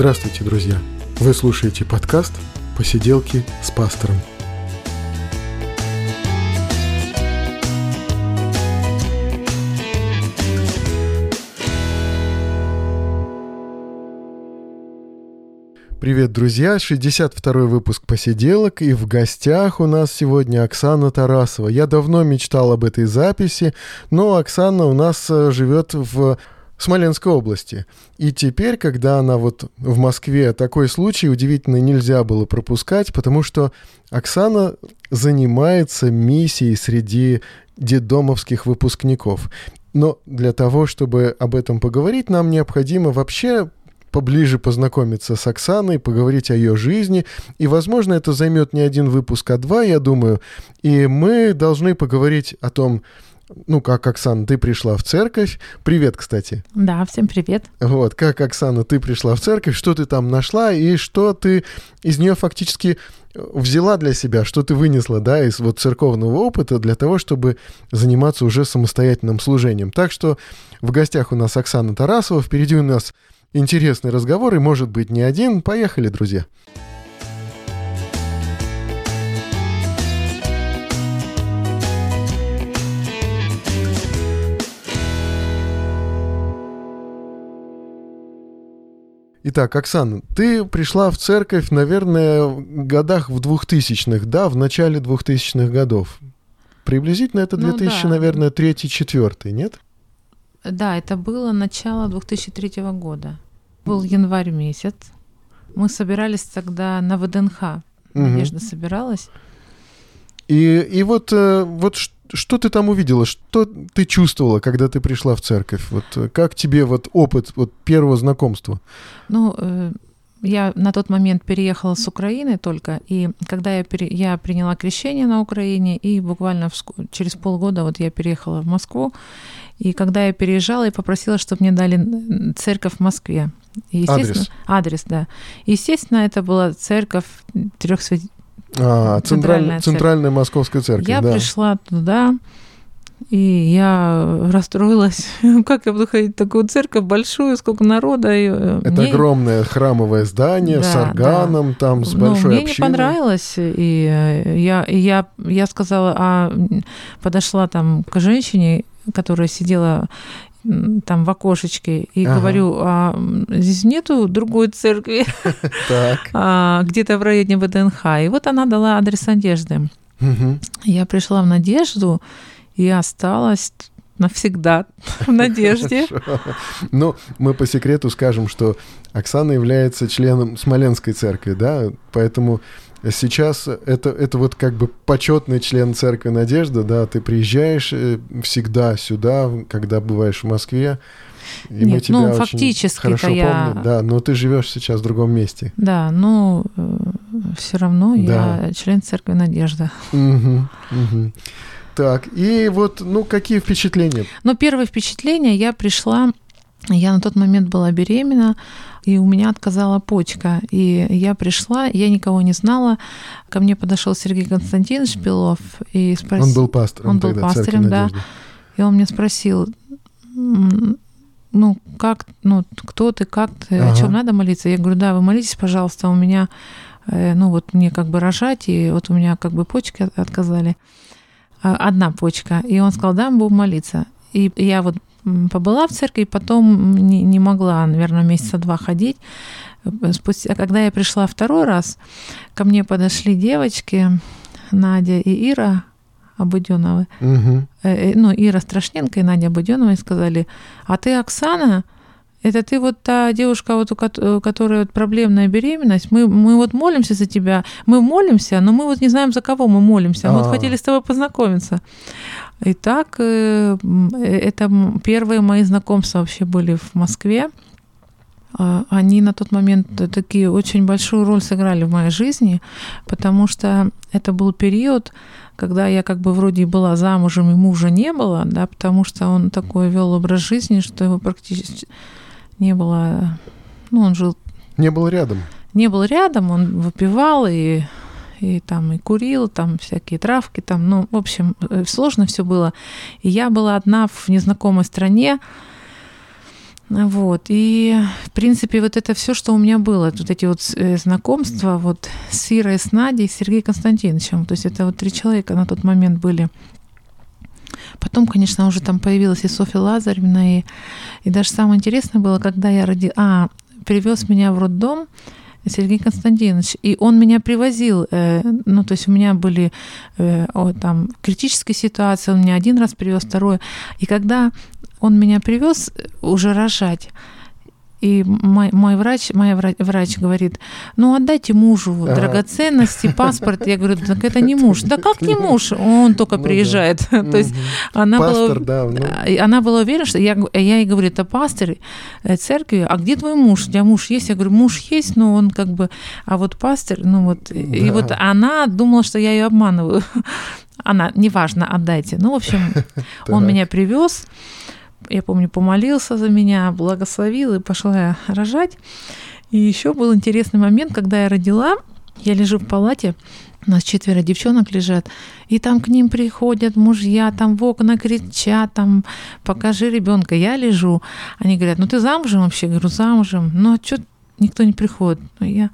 Здравствуйте, друзья! Вы слушаете подкаст «Посиделки с пастором». Привет, друзья! 62-й выпуск «Посиделок», и в гостях у нас сегодня Оксана Тарасова. Я давно мечтал об этой записи, но Оксана у нас э, живет в Смоленской области. И теперь, когда она вот в Москве, такой случай удивительно нельзя было пропускать, потому что Оксана занимается миссией среди детдомовских выпускников. Но для того, чтобы об этом поговорить, нам необходимо вообще поближе познакомиться с Оксаной, поговорить о ее жизни. И, возможно, это займет не один выпуск, а два, я думаю. И мы должны поговорить о том, ну, как, Оксана, ты пришла в церковь. Привет, кстати. Да, всем привет. Вот, как, Оксана, ты пришла в церковь, что ты там нашла и что ты из нее фактически взяла для себя, что ты вынесла, да, из вот церковного опыта для того, чтобы заниматься уже самостоятельным служением. Так что в гостях у нас Оксана Тарасова, впереди у нас интересный разговор, и может быть не один. Поехали, друзья. Итак, Оксана, ты пришла в церковь, наверное, в годах в двухтысячных, да, в начале двухтысячных годов. Приблизительно это 2000, ну, да. наверное, третий, четвертый, нет? Да, это было начало 2003 года. Был январь месяц. Мы собирались тогда на ВДНХ. Угу. Надежда собиралась. И, и вот, э, вот что ты там увидела? Что ты чувствовала, когда ты пришла в церковь? Вот э, как тебе вот опыт вот первого знакомства? Ну, э, я на тот момент переехала с Украины только, и когда я, пере... я приняла крещение на Украине, и буквально в... через полгода вот я переехала в Москву, и когда я переезжала, я попросила, чтобы мне дали церковь в Москве. адрес? Адрес, да. Естественно, это была церковь трех. А, центральная, центральная московская церковь. Я да. пришла туда, и я расстроилась, как я буду ходить в такую церковь большую, сколько народа. И э, Это мне... огромное храмовое здание да, с органом, да. там, с большой ну, мне общиной. не понравилось, и э, я, я, я сказала, а подошла там к женщине, которая сидела там в окошечке и ага. говорю, а здесь нету другой церкви а, где-то в районе ВДНХ. И вот она дала адрес одежды. Я пришла в Надежду и осталась навсегда в надежде. Ну, мы по секрету скажем, что Оксана является членом Смоленской церкви, да, поэтому Сейчас это, это вот как бы почетный член церкви Надежда, да, ты приезжаешь э, всегда сюда, когда бываешь в Москве, и Нет, мы тебя ну, фактически хорошо я... помним, да, но ты живешь сейчас в другом месте. Да, но э, все равно да. я член церкви Надежда. Угу, угу. Так, и вот, ну, какие впечатления? Ну, первое впечатление, я пришла, я на тот момент была беременна, и у меня отказала почка. И я пришла, я никого не знала. Ко мне подошел Сергей Константинович Белов и спросил... Он был пастором Он был тогда, пастором, да. И он мне спросил, ну, как, ну, кто ты, как ты, ага. о чем надо молиться? Я говорю, да, вы молитесь, пожалуйста, у меня, э, ну, вот мне как бы рожать, и вот у меня как бы почки отказали. А, одна почка. И он сказал, да, мы будем молиться. И я вот побыла в церкви, потом не, не могла, наверное, месяца два ходить. Спустя, когда я пришла второй раз, ко мне подошли девочки, Надя и Ира Обуденовы. Угу. Ну, Ира Страшненко и Надя Обуденова, и сказали, а ты Оксана? Это ты вот та девушка, вот, у которой вот проблемная беременность. Мы, мы вот молимся за тебя. Мы молимся, но мы вот не знаем, за кого мы молимся. Мы вот а. хотели с тобой познакомиться. И так э, это первые мои знакомства вообще были в Москве. А, они на тот момент такие очень большую роль сыграли в моей жизни, потому что это был период, когда я как бы вроде была замужем и мужа не было, да, потому что он такой вел образ жизни, что его практически не было, ну, он жил... Не был рядом. Не был рядом, он выпивал и и там и курил, там всякие травки, там, ну, в общем, э, сложно все было. И я была одна в незнакомой стране, Вот. И, в принципе, вот это все, что у меня было, вот эти вот э, знакомства вот с Ирой, с Надей, с Сергеем Константиновичем. То есть это вот три человека на тот момент были. Потом, конечно, уже там появилась и Софья Лазаревна, и, и даже самое интересное было, когда я родила... А, привез меня в роддом, Сергей Константинович, и он меня привозил, э, ну, то есть у меня были э, о, там критические ситуации, он меня один раз привез, второй, и когда он меня привез уже рожать, и мой, мой врач, моя врач, врач говорит, ну отдайте мужу ага. драгоценности, паспорт. Я говорю, так это не муж. Да как не муж? Он только ну, приезжает. Да. То есть она Пастор, была, да, ну. она была уверена, что я, я ей говорю, это пастор э, церкви, а где твой муж? У тебя муж есть? Я говорю, муж есть, но он как бы, а вот пастор, ну вот, да. и вот она думала, что я ее обманываю. Она, неважно, отдайте. Ну, в общем, он меня привез я помню, помолился за меня, благословил, и пошла я рожать. И еще был интересный момент, когда я родила, я лежу в палате, у нас четверо девчонок лежат, и там к ним приходят мужья, там в окна кричат, там покажи ребенка. Я лежу, они говорят, ну ты замужем вообще? Я говорю, замужем. Ну а что никто не приходит? Ну я,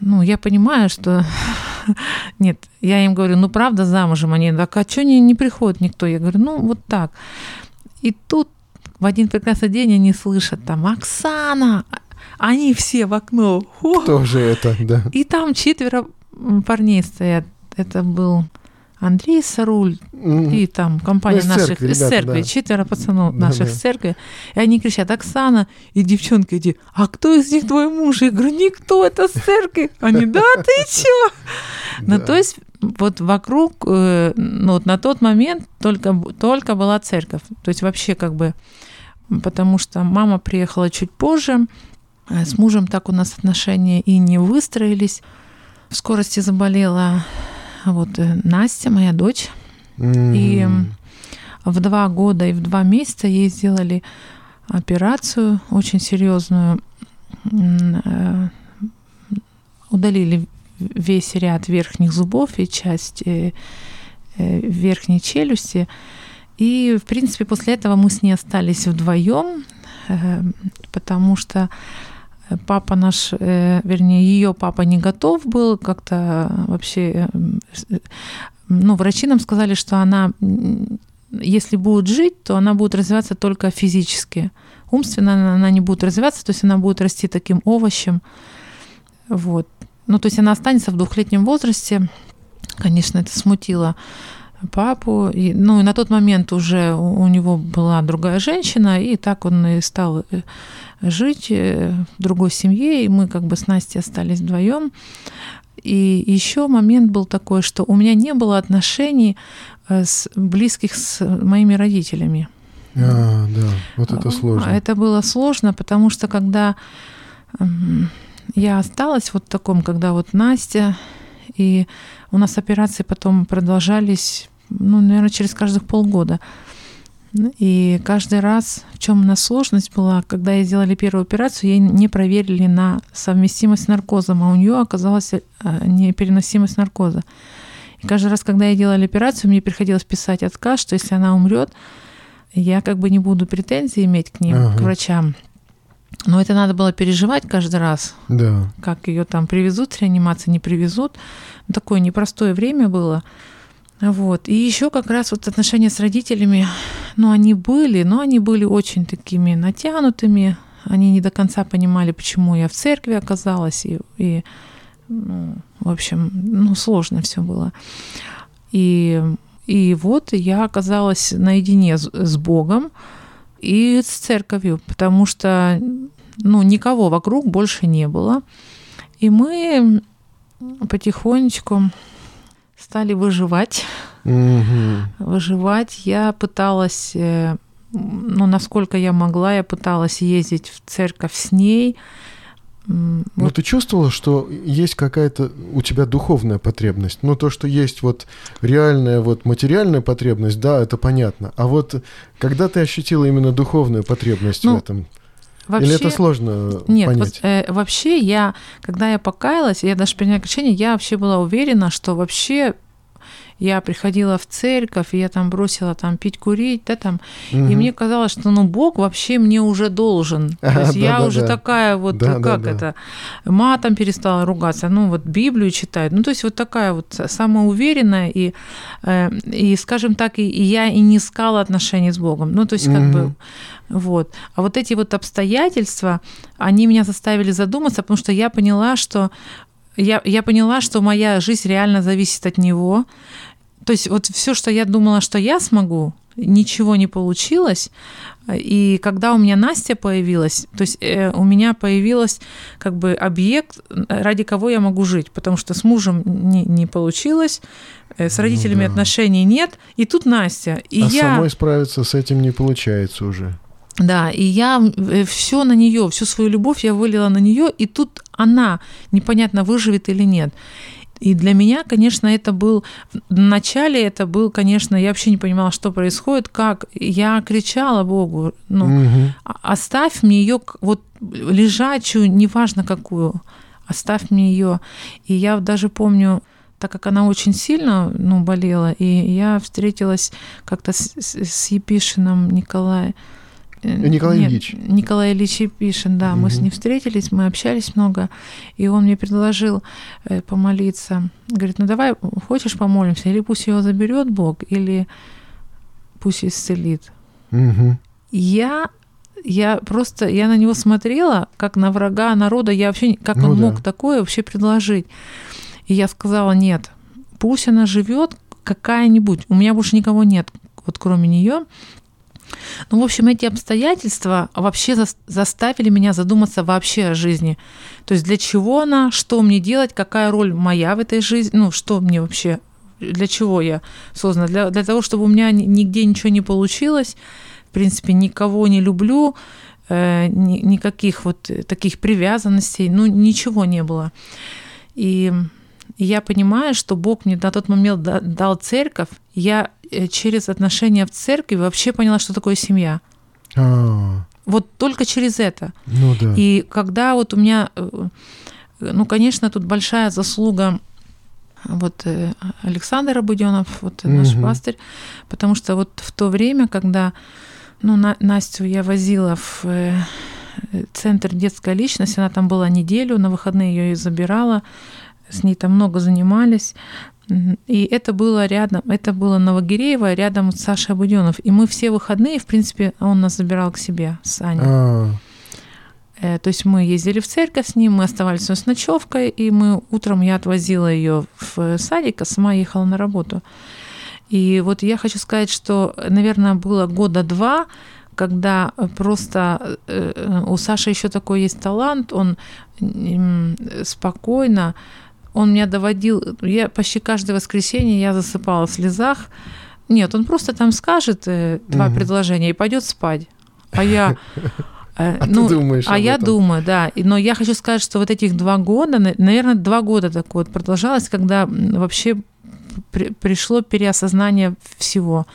ну я понимаю, что нет, я им говорю, ну правда замужем? Они, так а что не, не приходит никто? Я говорю, ну вот так. И тут в один прекрасный день они слышат там «Оксана!» Они все в окно. О! Кто же это, да? И там четверо парней стоят. Это был Андрей Саруль mm-hmm. и там компания ну, наших церкви, из ребята, церкви, да. четверо пацанов да, наших да. церкви. И они кричат, Оксана, и девчонки эти, а кто из них твой муж? Я говорю, никто, это с церкви. Они, да, ты чё? Ну, то есть вот вокруг, э, ну вот на тот момент только, только была церковь. То есть вообще как бы, потому что мама приехала чуть позже, а с мужем так у нас отношения и не выстроились. В скорости заболела вот э, Настя, моя дочь. Mm-hmm. И в два года и в два месяца ей сделали операцию очень серьезную. Э, удалили весь ряд верхних зубов и часть э, верхней челюсти. И, в принципе, после этого мы с ней остались вдвоем, потому что папа наш, вернее, ее папа не готов был как-то вообще. Ну, врачи нам сказали, что она, если будет жить, то она будет развиваться только физически. Умственно она не будет развиваться, то есть она будет расти таким овощем. Вот. Ну, то есть она останется в двухлетнем возрасте. Конечно, это смутило папу. И, ну, и на тот момент уже у, него была другая женщина, и так он и стал э, жить э, в другой семье, и мы как бы с Настей остались вдвоем. И еще момент был такой, что у меня не было отношений э, с, близких с моими родителями. А, да, вот это сложно. Это было сложно, потому что когда я осталась вот в таком, когда вот Настя, и у нас операции потом продолжались, ну, наверное, через каждых полгода. И каждый раз, в чем у нас сложность была, когда ей сделали первую операцию, ей не проверили на совместимость с наркозом, а у нее оказалась э, непереносимость наркоза. И каждый раз, когда ей делали операцию, мне приходилось писать отказ, что если она умрет, я как бы не буду претензий иметь к ним, ага. к врачам. Но это надо было переживать каждый раз, да. как ее там привезут в реанимацию, не привезут. Такое непростое время было. Вот. И еще как раз вот отношения с родителями, ну, они были, но они были очень такими натянутыми. Они не до конца понимали, почему я в церкви оказалась. И, и ну, в общем, ну, сложно все было. И, и вот я оказалась наедине с, с Богом и с церковью, потому что ну, никого вокруг больше не было. И мы потихонечку стали выживать. Угу. Выживать. Я пыталась, э, ну, насколько я могла, я пыталась ездить в церковь с ней. Но вот. ты чувствовала, что есть какая-то у тебя духовная потребность? Ну, то, что есть вот реальная вот материальная потребность, да, это понятно. А вот когда ты ощутила именно духовную потребность ну, в этом? Вообще, Или это сложно нет, понять? Вот, э, вообще я, когда я покаялась, я даже приняла решение, я вообще была уверена, что вообще я приходила в церковь, и я там бросила там пить, курить, да, там, Мгм. и мне казалось, что, ну, Бог вообще мне уже должен. То есть я уже такая вот, как это, матом перестала ругаться, ну, вот Библию читает, ну, то есть вот такая вот самоуверенная, и, э, и скажем так, и, я и не искала отношений с Богом, ну, то есть как бы, вот. А вот эти вот обстоятельства, они меня заставили задуматься, потому что я поняла, что я, я поняла, что моя жизнь реально зависит от него. То есть вот все, что я думала, что я смогу, ничего не получилось. И когда у меня Настя появилась, то есть э, у меня появилась как бы объект, ради кого я могу жить, потому что с мужем не, не получилось, э, с Ну родителями да. отношений нет, и тут Настя. И а я... самой справиться с этим не получается уже. Да, и я все на нее, всю свою любовь я вылила на нее, и тут она непонятно выживет или нет. И для меня, конечно, это был в начале это был, конечно, я вообще не понимала, что происходит, как я кричала Богу, ну. «А- оставь мне ее вот лежачую, неважно какую, оставь мне ее. И я даже помню, так как она очень сильно ну, болела, и я встретилась как-то с, с- с Епишиным Николаем. Николай Ильич. Николай Ильич Епишин, да, мы с ним встретились, мы общались много, и он мне предложил э, помолиться. Говорит, ну давай, хочешь помолимся, или пусть его заберет Бог, или пусть исцелит. Мгм. Я, я просто, я на него смотрела, как на врага народа, я вообще, как Ну он да. мог такое вообще предложить. И я сказала, нет, пусть она живет какая-нибудь, у меня больше никого нет, вот кроме нее. Ну, в общем, эти обстоятельства вообще зас- заставили меня задуматься вообще о жизни. То есть для чего она, что мне делать, какая роль моя в этой жизни, ну, что мне вообще, для чего я создана? Для, для того, чтобы у меня ни- нигде ничего не получилось, в принципе, никого не люблю, э, ни- никаких вот таких привязанностей, ну, ничего не было. И я понимаю, что Бог мне на тот момент да- дал церковь. Я э, через отношения в церкви вообще поняла, что такое семья. А, Вот только через это. ну да. И когда вот у меня, э, ну, конечно, тут большая заслуга вот э, Александр Абуденов, вот наш Мгм. пастырь, потому что вот в то время, когда ну, На- Настю я возила в э, центр детской личности, она там была неделю, на выходные ее и забирала, с ней там много занимались. И это было рядом, это было Новогиреево, рядом с Сашей Абуденов. И мы все выходные, в принципе, он нас забирал к себе с Аней. А, Э, То есть мы ездили в церковь с ним, мы оставались с ночевкой, и мы утром я отвозила ее в садик, а сама ехала на работу. И вот я хочу сказать, что, наверное, было года два, когда просто э, у Саши еще такой есть талант, он спокойно, он меня доводил, я почти каждое воскресенье я засыпала в слезах. Нет, он просто там скажет э, два Мгм. предложения и пойдет спать. А я э, А ты думаешь а я этом. думаю, да. Но я хочу сказать, что вот этих два года, на- наверное, два года так вот продолжалось, когда вообще при- пришло переосознание всего.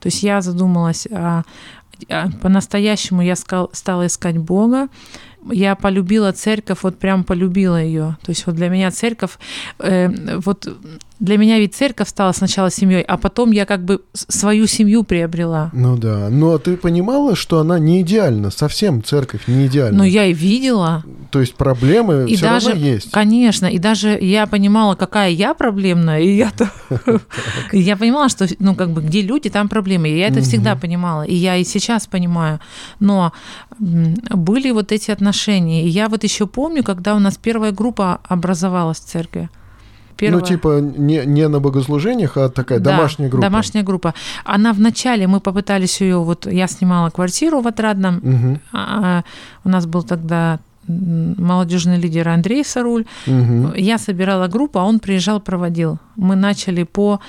То есть я задумалась, а, а, по-настоящему я скал- стала искать Бога, я полюбила церковь, вот прям полюбила ее. То есть вот для меня церковь, э, вот для меня ведь церковь стала сначала семьей, а потом я как бы свою семью приобрела. ну да. Но ты понимала, что она не идеальна, совсем церковь не идеальна. Но я и видела, То есть проблемы И все даже, равно есть. конечно, и даже я понимала, какая я проблемная, и я и я понимала, что, ну, как бы, где люди, там проблемы. И я это всегда понимала, и я и сейчас понимаю. Но были вот эти отношения. И я вот еще помню, когда у нас первая группа образовалась в церкви. Первая. Ну, типа, не, не на богослужениях, а такая Да, домашняя группа. Домашняя группа. Она вначале, мы попытались ее, вот я снимала квартиру в Отрадном, Мгм, а, у нас был тогда молодежный лидер Андрей Саруль, мгм. Я собирала группу, а он приезжал, проводил. Мы начали по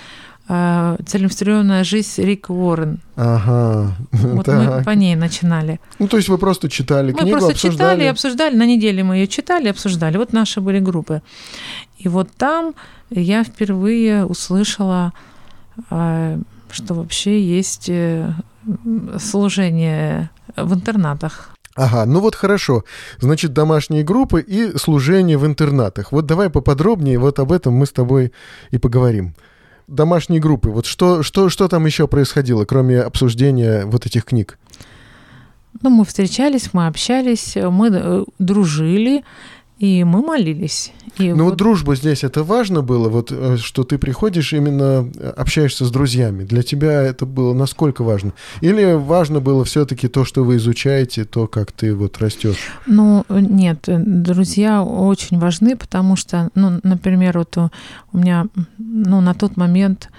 целеустремленная жизнь Рик Уоррен. Ага. Вот так. мы по ней начинали. Ну, то есть вы просто читали Мы книгу, просто обсуждали. читали и обсуждали. На неделе мы ее читали, обсуждали. Вот наши были группы. И вот там я впервые услышала, э, что вообще есть э, служение в интернатах. Ага, ну вот хорошо. Значит, домашние группы и служение в интернатах. Вот давай поподробнее вот об этом мы с тобой и поговорим. Домашней группы. Вот что, что, что там еще происходило, кроме обсуждения вот этих книг? Ну, мы встречались, мы общались, мы э, дружили, и мы молились. И ну вот... вот дружба здесь это важно было, вот э, что ты приходишь именно э, общаешься с друзьями. Для тебя это было насколько важно? Или важно было все-таки то, что вы изучаете, то, как ты вот растешь? Ну нет, друзья очень важны, потому что, ну, например, вот у меня, ну, на тот момент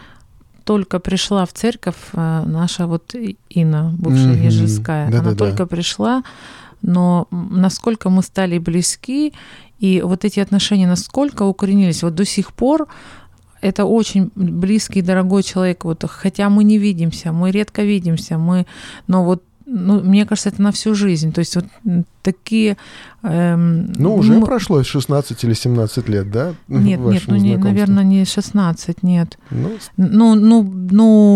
только пришла в церковь э, наша вот Инна, бывшая mm-hmm. Ежельская, да, она да, только пришла, но насколько мы стали близки, и вот эти отношения насколько укоренились, вот до сих пор это очень близкий, дорогой человек, вот, хотя мы не видимся, мы редко видимся, мы, но вот ну, мне кажется, это на всю жизнь. То есть вот такие... Эм, ну, уже мы... прошло 16 или 17 лет, да? Нет, нет, ну, не, наверное, не 16, нет. Ну, ну, ну,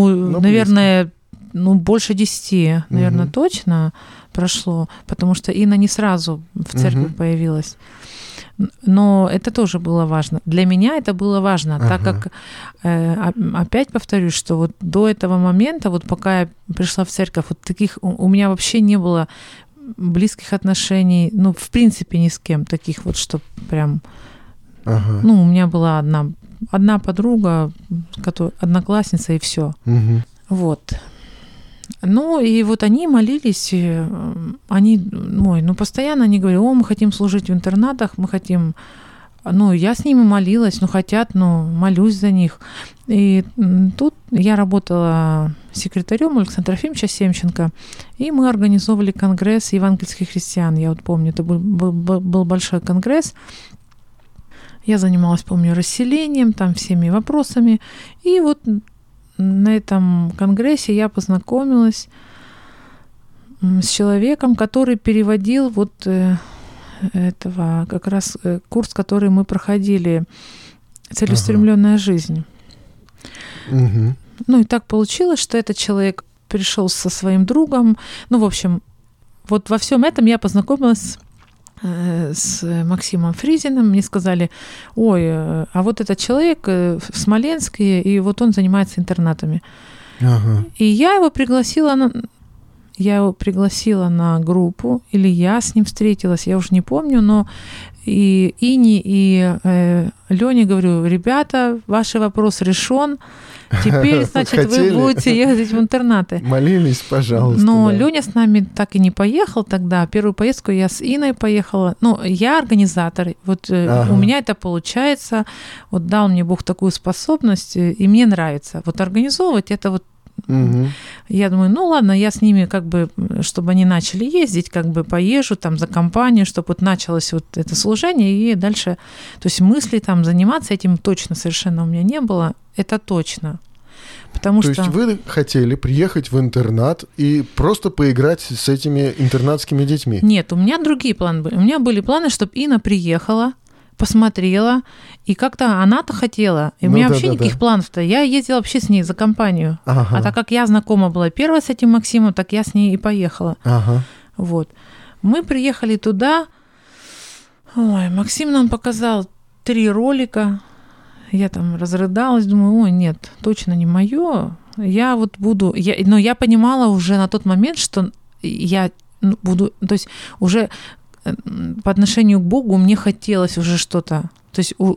ну наверное, ну, больше 10, наверное, угу. точно прошло, потому что Инна не сразу в церкви угу. появилась. Но это тоже было важно. Для меня это было важно, ага. так как, э, опять повторюсь, что вот до этого момента, вот пока я пришла в церковь, вот таких у меня вообще не было близких отношений, ну, в принципе, ни с кем таких вот, что прям... Ага. Ну, у меня была одна, одна подруга, одноклассница, и все. Угу. Вот. Ну, и вот они молились, э, они, ой, ну, постоянно они говорили, о, мы хотим служить в интернатах, мы хотим, ну, я с ними молилась, ну, хотят, ну, молюсь за них. И тут я работала секретарем Александра Ефимовича Семченко, и мы организовывали конгресс евангельских христиан. Я вот помню, это был, был, был большой конгресс, я занималась, помню, расселением, там всеми вопросами. И вот на этом конгрессе я познакомилась с человеком, который переводил вот э, этого как раз э, курс, который мы проходили, целеустремленная ага. жизнь. Угу. Ну и так получилось, что этот человек пришел со своим другом. Ну, в общем, вот во всем этом я познакомилась с Максимом Фризиным, мне сказали, ой, э, а вот этот человек э, в Смоленске, и вот он занимается интернатами. Ага. И я его пригласила на, я его пригласила на группу, или я с ним встретилась, я уже не помню, но и Ини, и э, Лене говорю, ребята, ваш вопрос решен, Теперь, значит, вы будете ездить в интернаты. Молились, пожалуйста. Но да. Леня с нами так и не поехал тогда. Первую поездку я с Иной поехала. Ну, я организатор. Вот э, ага. у меня это получается. Вот дал мне Бог такую способность, э, и мне нравится. Вот организовывать это вот Угу. Я думаю, ну ладно, я с ними как бы, чтобы они начали ездить, как бы поезжу там за компанию, чтобы вот началось вот это служение, и дальше, то есть мысли там заниматься этим точно совершенно у меня не было, это точно. Потому То что... есть вы хотели приехать в интернат и просто поиграть с этими интернатскими детьми? Нет, у меня другие планы были. У меня были планы, чтобы Инна приехала, посмотрела, и как-то она-то хотела. И ну, у меня да, вообще да, никаких да. планов-то. Я ездила вообще с ней за компанию. Ага. А так как я знакома была первая с этим Максимом, так я с ней и поехала. Ага. Вот. Мы приехали туда. Ой, Максим нам показал три ролика. Я там разрыдалась, думаю, ой, нет, точно не мое. Я вот буду... Я, но я понимала уже на тот момент, что я ну, буду... То есть уже по отношению к Богу мне хотелось уже что-то. То есть у,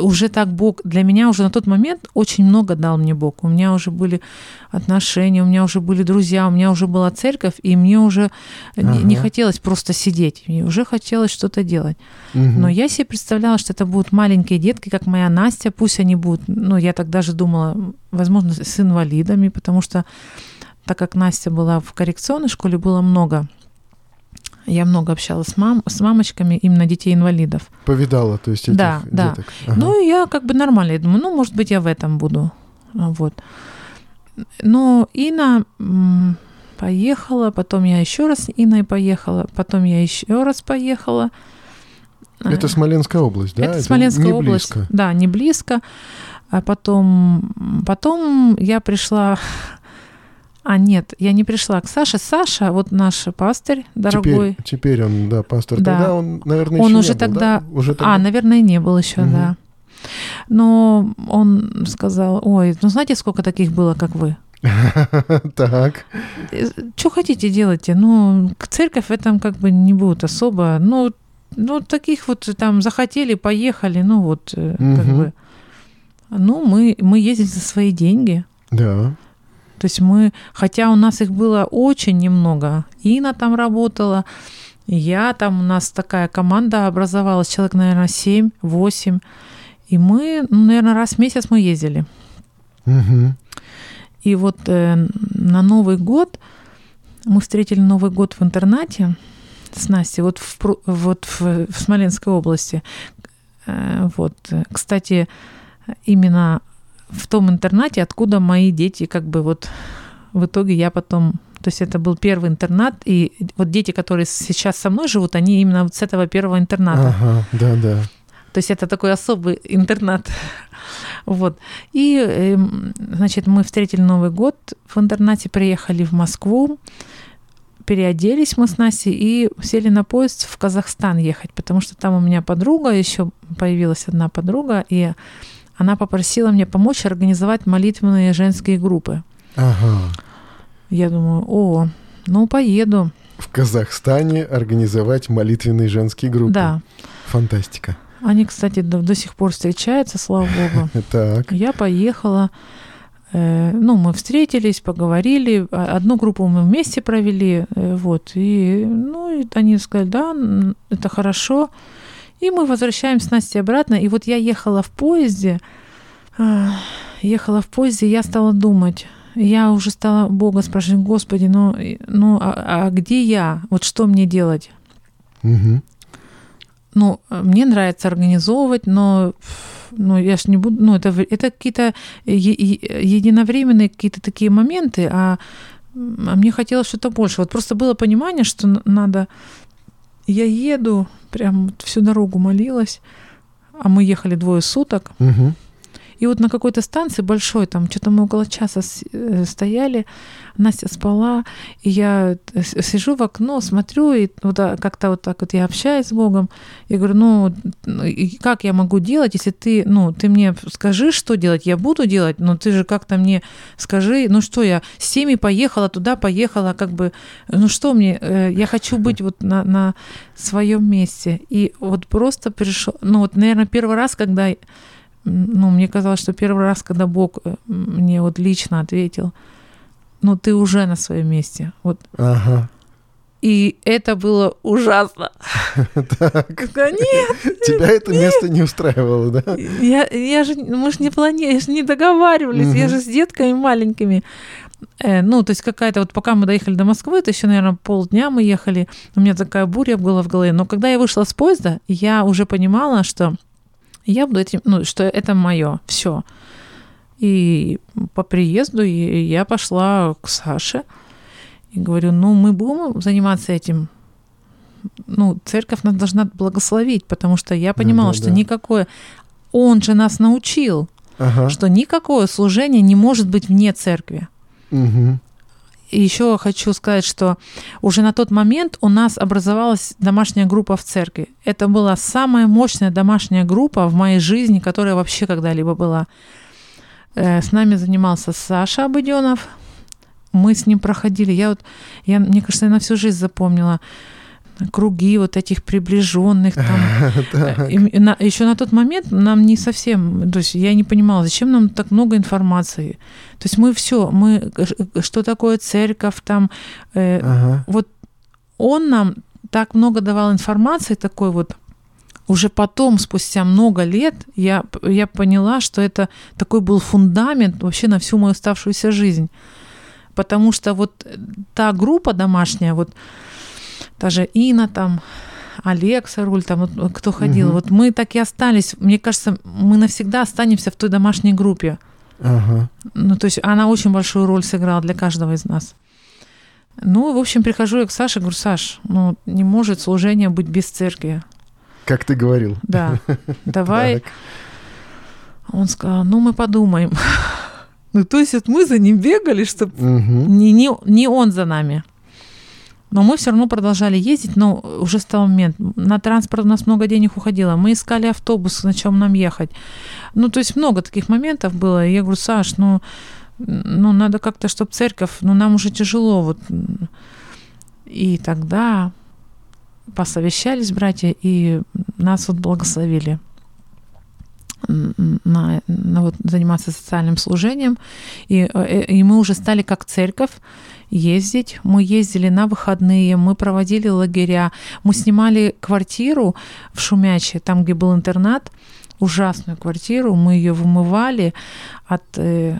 уже так Бог для меня уже на тот момент очень много дал мне Бог. У меня уже были отношения, у меня уже были друзья, у меня уже была церковь, и мне уже ага. не, не хотелось просто сидеть, мне уже хотелось что-то делать. Угу. Но я себе представляла, что это будут маленькие детки, как моя Настя, пусть они будут, ну я так даже думала, возможно, с инвалидами, потому что так как Настя была в коррекционной школе, было много я много общалась с, мам, с мамочками именно детей-инвалидов. Повидала, то есть этих да, деток. Да. Ага. Ну, я как бы нормально. Я думаю, ну, может быть, я в этом буду. А, вот. Но Инна поехала, потом я еще раз с Инной поехала, потом я еще раз поехала. Это Смоленская область, да? Это, Это Смоленская не область. Близко. Да, не близко. А потом, потом я пришла а, нет, я не пришла к Саше. Саша, вот наш пастырь дорогой. Теперь, теперь он, да, пастор. Да. Тогда он, наверное, он еще уже не тогда... был, да? уже тогда... А, наверное, не был еще, угу. да. Но он сказал, ой, ну знаете, сколько таких было, как вы? Так. Что хотите, делайте. Ну, церковь в этом как бы не будет особо. Ну, ну, таких вот там захотели, поехали, ну вот, угу. как бы. Ну, мы, мы ездили за свои деньги. Да. То есть мы, хотя у нас их было очень немного, Ина там работала, я там, у нас такая команда образовалась, человек, наверное, 7-8, и мы, ну, наверное, раз в месяц мы ездили. Угу. И вот э, на Новый год мы встретили Новый год в интернате с Настей, вот в, вот в, в Смоленской области. Э, вот, кстати, именно в том интернате, откуда мои дети, как бы вот в итоге я потом то есть это был первый интернат, и вот дети, которые сейчас со мной живут, они именно вот с этого первого интерната. Ага, да, да. То есть это такой особый интернат. Вот. И, эм, значит, мы встретили Новый год в интернате, приехали в Москву, переоделись мы с Настей и сели на поезд в Казахстан ехать, потому что там у меня подруга, еще появилась одна подруга, и она попросила мне помочь организовать молитвенные женские группы. Ага. Я думаю, о, ну поеду. В Казахстане организовать молитвенные женские группы. Да. Фантастика. Они, кстати, до, до сих пор встречаются, слава богу. Так. Я поехала. Э, ну, мы встретились, поговорили. А, одну группу мы вместе провели. Э, вот. И, ну, и они сказали, да, это хорошо. И мы возвращаемся с Настей обратно. И вот я ехала в поезде. Э, ехала в поезде, и я стала думать. Я уже стала Бога спрашивать, Господи, ну, ну а, а где я? Вот что мне делать? Угу ну, мне нравится организовывать, но ну, я ж не буду, ну, это, это какие-то единовременные какие-то такие моменты, а, а мне хотелось что-то больше. Вот просто было понимание, что надо... Я еду, прям всю дорогу молилась, а мы ехали двое суток. Угу. И вот на какой-то станции большой, там что-то мы около часа э, стояли, Настя спала, и я э, сижу в окно, смотрю, и вот как-то вот так вот я общаюсь с Богом. Я говорю, ну, как я могу делать, если ты, ну, ты мне скажи, что делать, я буду делать, но ты же как-то мне скажи, ну что я с теми поехала, туда поехала, как бы, ну что мне, э, я хочу быть вот на, на своем месте. И вот просто пришел, ну вот, наверное, первый раз, когда ну, мне казалось, что первый раз, когда Бог э, мне вот лично ответил, ну, ты уже на своем месте. Вот. Ага. И это было ужасно. Так. Нет. Тебя это место не устраивало, да? Я, я же, мы же не планировали, же не договаривались, я же с детками маленькими. Э, ну, то есть какая-то вот пока мы доехали до Москвы, это еще, наверное, полдня мы ехали, у меня такая буря была в голове. Но когда я вышла с поезда, я уже понимала, что я буду этим, ну, что это мое, все. И по приезду я пошла к Саше и говорю, ну, мы будем заниматься этим. Ну, церковь нас должна благословить, потому что я понимала, да, да, что да. никакое... Он же нас научил, ага. что никакое служение не может быть вне церкви. Угу. И еще хочу сказать, что уже на тот момент у нас образовалась домашняя группа в церкви. Это была самая мощная домашняя группа в моей жизни, которая вообще когда-либо была. Э, с нами занимался Саша Абыденов. Мы с ним проходили. Я вот, я, мне кажется, я на всю жизнь запомнила круги вот этих приближенных там. Э, Еще на тот момент нам не совсем, то есть я не понимала, зачем нам так много информации. То есть мы все, мы что такое церковь там, э, вот он нам так много давал информации такой вот. Уже потом, спустя много лет, я, я поняла, что это такой был фундамент вообще на всю мою оставшуюся жизнь. Потому что вот та группа домашняя, вот даже Ина там, Алекса Руль, там вот, кто ходил. Угу. Вот мы так и остались. Мне кажется, мы навсегда останемся в той домашней группе. Ага. Ну, то есть она очень большую роль сыграла для каждого из нас. Ну, в общем, прихожу я к Саше, говорю, Саш, ну, не может служение быть без церкви. Как ты говорил. Да. Давай. Он сказал, ну, мы подумаем. ну, то есть вот мы за ним бегали, чтобы не, не, не он за нами. Но мы все равно продолжали ездить, но уже стал момент. На транспорт у нас много денег уходило. Мы искали автобус, на чем нам ехать. Ну, то есть много таких моментов было. И я говорю, Саш, ну, ну надо как-то, чтобы церковь, ну, нам уже тяжело. Вот. И тогда посовещались братья, и нас вот благословили на, на вот, заниматься социальным служением. И, э, и мы уже стали как церковь ездить. Мы ездили на выходные, мы проводили лагеря, мы снимали квартиру в Шумяче, там, где был интернат, ужасную квартиру, мы ее вымывали от э,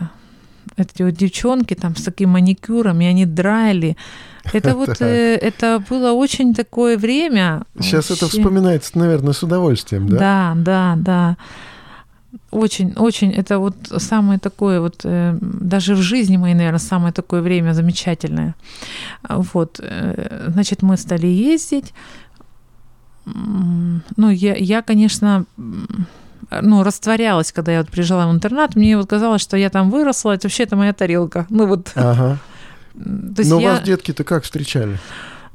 эти вот девчонки там с таким маникюром, и они драили. Это вот э, это было очень такое время. Сейчас это вспоминается, наверное, с удовольствием, да? Да, да, да. Очень, очень, это вот самое такое вот, э, даже в жизни моей, наверное, самое такое время замечательное. Вот, э, значит, мы стали ездить. Ну, я, я конечно, ну, растворялась, когда я вот приезжала в интернат. Мне вот казалось, что я там выросла, это вообще это моя тарелка. Ну, вот. Ага. То есть Но я... вас детки-то как встречали?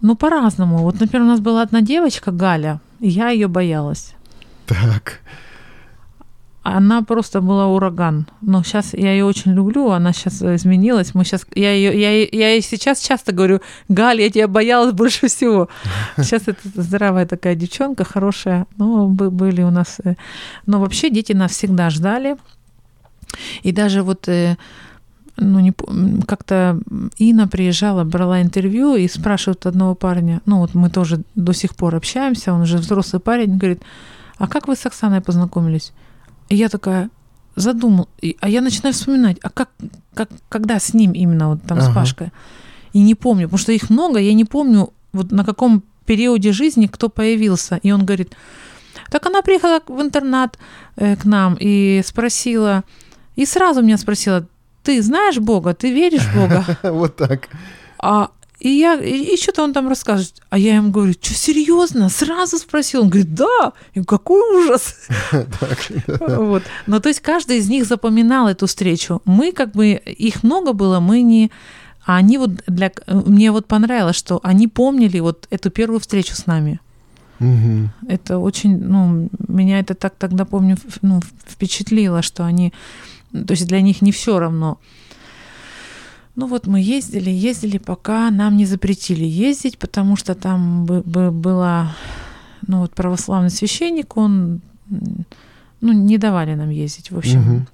Ну, по-разному. Вот, например, у нас была одна девочка, Галя, и я ее боялась. Так она просто была ураган. Но сейчас я ее очень люблю, она сейчас изменилась. Мы сейчас, я ее, я, я ей сейчас часто говорю, Галь, я тебя боялась больше всего. Сейчас это здравая такая девчонка, хорошая. Но были у нас... Э, но вообще дети нас всегда ждали. И даже вот э, ну, не, как-то Инна приезжала, брала интервью и спрашивает одного парня, ну вот мы тоже до сих пор общаемся, он уже взрослый парень, говорит, а как вы с Оксаной познакомились? И я такая задумал, а я начинаю вспоминать, а как, как когда с ним именно вот там ага. с Пашкой? И не помню, потому что их много, я не помню, вот на каком периоде жизни кто появился. И он говорит, так она приехала в интернат э, к нам и спросила, и сразу меня спросила, ты знаешь Бога, ты веришь в Бога? Вот так. А, и я, и, и что-то он там расскажет. А я ему говорю, что, серьезно? Сразу спросил. Он говорит, да. И какой ужас. Вот. Но то есть каждый из них запоминал эту встречу. Мы как бы, их много было, мы не... А они вот для... Мне вот понравилось, что они помнили вот эту первую встречу с нами. Угу. Это очень, ну, меня это так тогда, помню, ну, впечатлило, что они, то есть для них не все равно, ну вот мы ездили, ездили, пока нам не запретили ездить, потому что там была, ну вот православный священник, он, ну не давали нам ездить, в общем. Угу.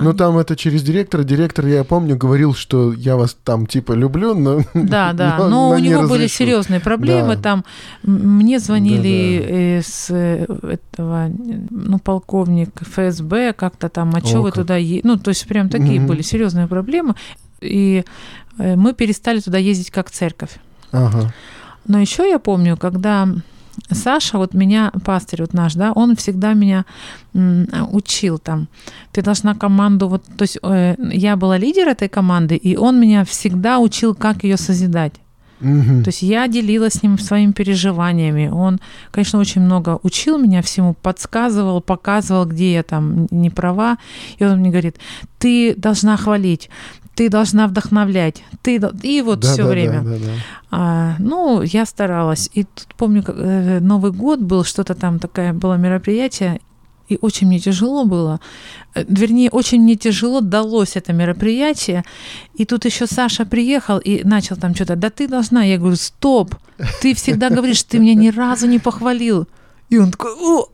Ну, там это через директора. Директор, я помню, говорил, что я вас там типа люблю, но... Да, да, но, но у него разрешу. были серьезные проблемы. Да. Там мне звонили да, да. из э, этого, ну, полковник ФСБ, как-то там, а что вы туда... Е... Ну, то есть прям такие угу. были серьезные проблемы и э, мы перестали туда ездить как церковь. Ага. Но еще я помню, когда Саша, вот меня, пастырь вот наш, да, он всегда меня учил там. Ты должна команду, вот, то есть э, я была лидер этой команды, и он меня всегда учил, как ее созидать. Угу. То есть я делилась с ним своими переживаниями. Он, конечно, очень много учил меня всему, подсказывал, показывал, где я там не права. И он мне говорит, ты должна хвалить, ты должна вдохновлять, ты и вот да, все да, время. Да, да, да. А, ну, я старалась. И тут помню, как, э, Новый год был, что-то там такое было мероприятие, и очень мне тяжело было. Э, вернее, очень мне тяжело далось это мероприятие. И тут еще Саша приехал и начал там что-то. Да ты должна. Я говорю, стоп. Ты всегда говоришь, ты меня ни разу не похвалил. И он такой, о!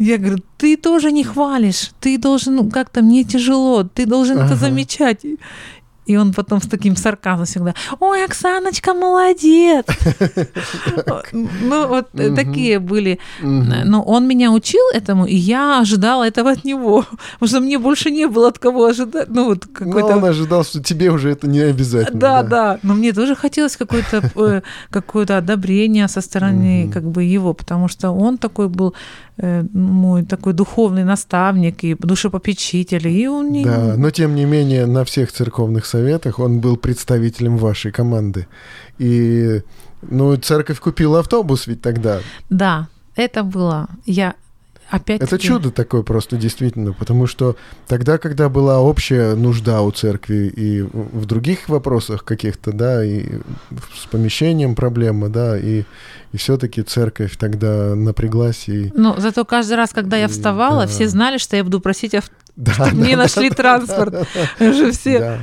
Я говорю, ты тоже не хвалишь, ты должен, ну, как-то мне тяжело, ты должен ага. это замечать. И он потом с таким сарказмом всегда, ой, Оксаночка, молодец. Ну, вот такие были. Но он меня учил этому, и я ожидала этого от него. Потому что мне больше не было от кого ожидать. Ну, вот какой-то... он ожидал, что тебе уже это не обязательно. Да, да. Но мне тоже хотелось какое-то э, какое-то одобрение со стороны как бы его, потому что он такой был э, мой такой духовный наставник и душепопечитель, и он не... Да, но тем не менее на всех церковных советах он был представителем вашей команды. И, ну, церковь купила автобус ведь тогда. Да, это было. Я опять Это чудо такое просто, действительно, потому что тогда, когда была общая нужда у церкви и в других вопросах каких-то, да, и с помещением проблема, да, и, и все-таки церковь тогда напряглась и... Ну, зато каждый раз, когда я вставала, да. все знали, что я буду просить, да, чтобы да, мне да, нашли да, транспорт. Да, да, да. все... Да.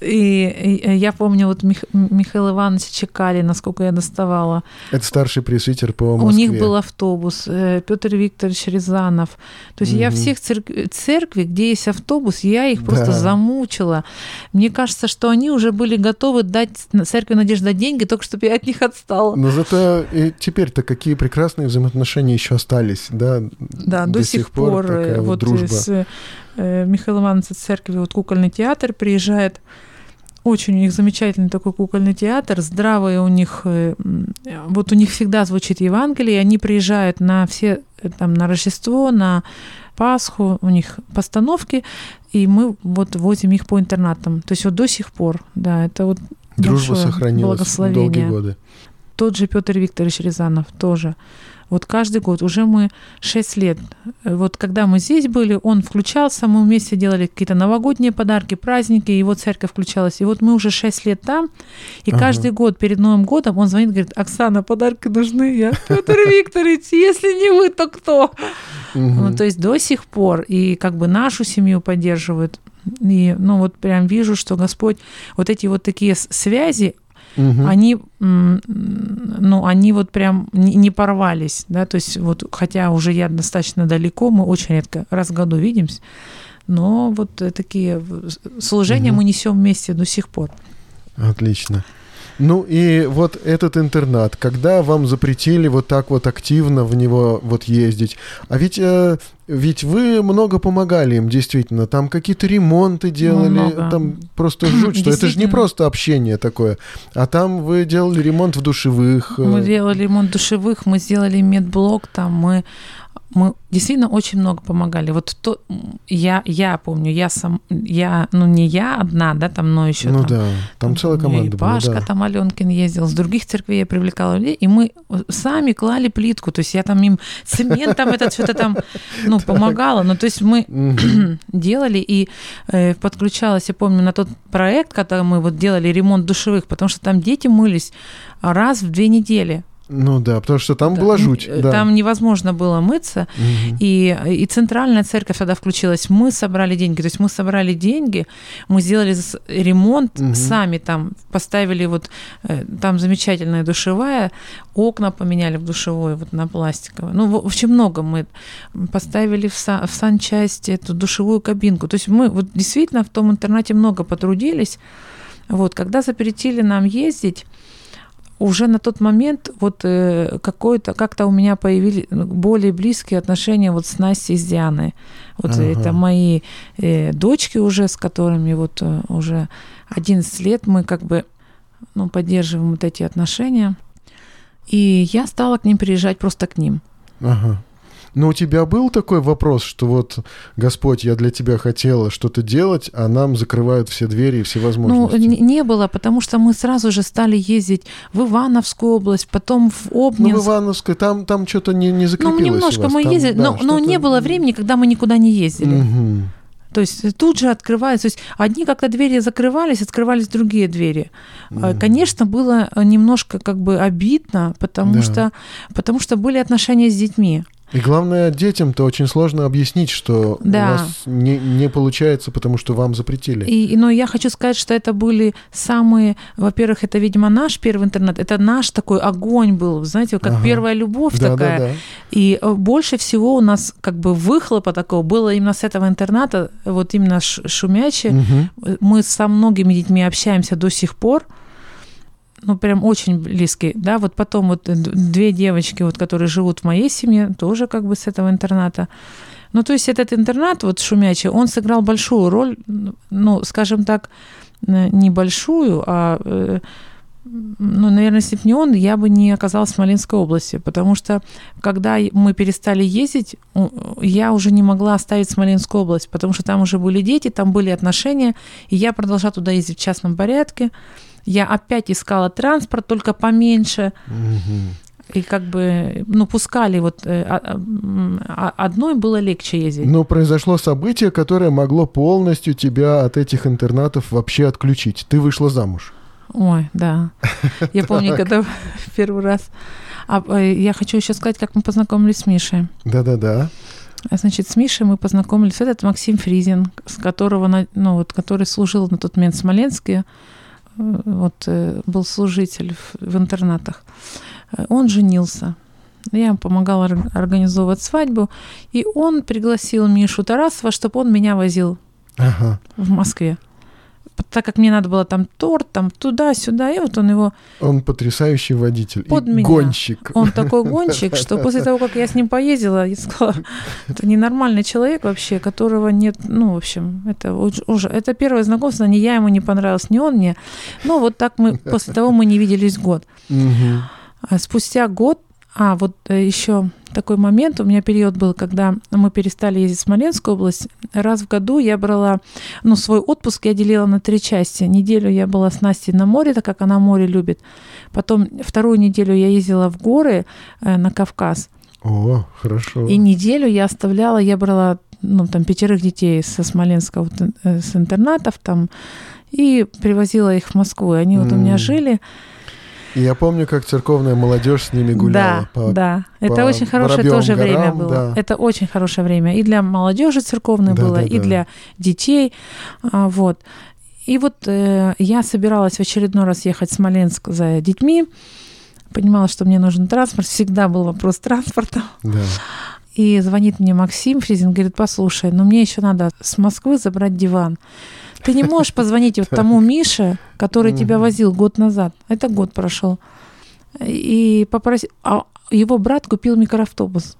И, и я помню, вот Мих, Михаил Иванович чекали, насколько я доставала. Это старший пресвитер по Москве. У них был автобус, э, Петр Викторович Рязанов. То есть угу. я всех церкви, церкви, где есть автобус, я их просто да. замучила. Мне кажется, что они уже были готовы дать церкви Надежда деньги, только чтобы я от них отстала. Но зато и теперь-то какие прекрасные взаимоотношения еще остались, да? Да, до, до сих пор. пор э, вот, вот дружба. С э, Михаила Ивановича церкви вот кукольный театр приезжает. Очень у них замечательный такой кукольный театр, здравые у них, э, вот у них всегда звучит Евангелие, они приезжают на все, э, там, на Рождество, на Пасху, у них постановки, и мы вот возим их по интернатам. То есть вот до сих пор, да, это вот Дружба сохранилась долгие годы. Тот же Петр Викторович Рязанов тоже. Вот каждый год, уже мы 6 лет. Вот когда мы здесь были, он включался, мы вместе делали какие-то новогодние подарки, праздники, его церковь включалась. И вот мы уже 6 лет там, и ага. каждый год перед Новым годом он звонит, говорит, Оксана, подарки нужны. Я, Петр Викторович, если не вы, то кто? Ну, то есть до сих пор. И как бы нашу семью поддерживают. И, ну, вот прям вижу, что Господь вот эти вот такие связи, угу. они, ну, они вот прям не порвались, да, то есть вот, хотя уже я достаточно далеко, мы очень редко раз в году видимся, но вот такие служения угу. мы несем вместе до сих пор. Отлично. Ну и вот этот интернат, когда вам запретили вот так вот активно в него вот ездить, а ведь, э, ведь вы много помогали им, действительно, там какие-то ремонты делали, много. там просто жуть, что это же не просто общение такое, а там вы делали ремонт в душевых. Мы э. делали ремонт душевых, мы сделали медблок, там мы мы действительно очень много помогали. Вот то, я, я помню, я сам, я, ну не я одна, да, там, но еще ну, там, да, там целая команда была, Пашка, да. там Аленкин ездил, с других церквей я привлекала людей, и мы сами клали плитку, то есть я там им цемент там этот что-то там, ну, помогала, ну, то есть мы делали и э, подключалась, я помню, на тот проект, когда мы вот делали ремонт душевых, потому что там дети мылись раз в две недели, ну да, потому что там да. была жуть. Да. Там невозможно было мыться. Угу. И, и центральная церковь тогда включилась. Мы собрали деньги. То есть мы собрали деньги, мы сделали ремонт угу. сами там, поставили вот э, там замечательная душевая, окна поменяли в душевой вот на пластиковую. Ну, в общем, много мы поставили в, сан, в санчасти эту душевую кабинку. То есть мы вот действительно в том интернате много потрудились. Вот, когда запретили нам ездить, уже на тот момент вот э, какой-то, как-то у меня появились более близкие отношения вот с Настей и с Дианой. Вот ага. это мои э, дочки уже, с которыми вот э, уже 11 лет мы как бы ну, поддерживаем вот эти отношения. И я стала к ним приезжать просто к ним. Ага. Но у тебя был такой вопрос, что вот, Господь, я для тебя хотела что-то делать, а нам закрывают все двери и все возможности? Ну, не было, потому что мы сразу же стали ездить в Ивановскую область, потом в Обнинск. Ну, в Ивановскую, там, там что-то не, не закрепилось Ну, немножко мы там, ездили, да, но, но не было времени, когда мы никуда не ездили. Угу. То есть тут же открываются, то есть одни как-то двери закрывались, открывались другие двери. Mm. Конечно, было немножко как бы обидно, потому да. что потому что были отношения с детьми. И главное, детям-то очень сложно объяснить, что да. у нас не, не получается, потому что вам запретили. И, но я хочу сказать, что это были самые, во-первых, это, видимо, наш первый интернет, это наш такой огонь был, знаете, как ага. первая любовь да, такая. Да, да. И э, больше всего у нас как бы выхлопа такого было именно с этого интерната, вот именно шумячий. Угу. Мы со многими детьми общаемся до сих пор ну, прям очень близкий, да, вот потом вот две девочки, вот, которые живут в моей семье, тоже как бы с этого интерната. Ну, то есть этот интернат, вот шумячий, он сыграл большую роль, ну, скажем так, небольшую, а э, ну, наверное, если бы не он, я бы не оказалась в Смоленской области, потому что когда мы перестали ездить, я уже не могла оставить Смоленскую область, потому что там уже были дети, там были отношения, и я продолжала туда ездить в частном порядке. Я опять искала транспорт, только поменьше. Угу. И как бы, ну, пускали вот э, а, а, одной было легче ездить. Но произошло событие, которое могло полностью тебя от этих интернатов вообще отключить. Ты вышла замуж. Ой, да. Я помню, когда первый раз. А, э, я хочу еще сказать, как мы познакомились с Мишей. Да-да-да. Значит, с Мишей мы познакомились. Этот Максим Фризин, с которого, ну, вот, который служил на тот момент в Смоленске, э, вот, был служитель в, в интернатах. Он женился. Я ему помогала организовывать свадьбу, и он пригласил Мишу Тарасова, чтобы он меня возил ага. в Москве. Так как мне надо было там торт, там туда-сюда, и вот он его... Он потрясающий водитель. Под и меня. гонщик. Он такой гонщик, что после того, как я с ним поездила, я сказала, это ненормальный человек вообще, которого нет, ну, в общем, это уже, это первое знакомство, ни я ему не понравилась, ни он мне. Но вот так мы, после того мы не виделись год. А спустя год, а вот э, еще такой момент, у меня период был, когда мы перестали ездить в Смоленскую область. Раз в году я брала, ну, свой отпуск я делила на три части. Неделю я была с Настей на море, так как она море любит. Потом вторую неделю я ездила в горы э, на Кавказ. О, хорошо. И неделю я оставляла, я брала, ну, там, пятерых детей со Смоленска, вот, э, с интернатов там, и привозила их в Москву. И они mm. вот у меня жили. И я помню, как церковная молодежь с ними гуляла. Да, по, да. Это по очень хорошее тоже горам, время было. Да. Это очень хорошее время. И для молодежи церковной да, было, да, и да. для детей. А, вот. И вот э, я собиралась в очередной раз ехать в Смоленск за детьми. Понимала, что мне нужен транспорт. Всегда был вопрос транспорта. Да. И звонит мне Максим Фризин, говорит, послушай, но мне еще надо с Москвы забрать диван. Ты не можешь позвонить вот тому Мише, который тебя возил год назад. Это год прошел. И попросить... А его брат купил микроавтобус.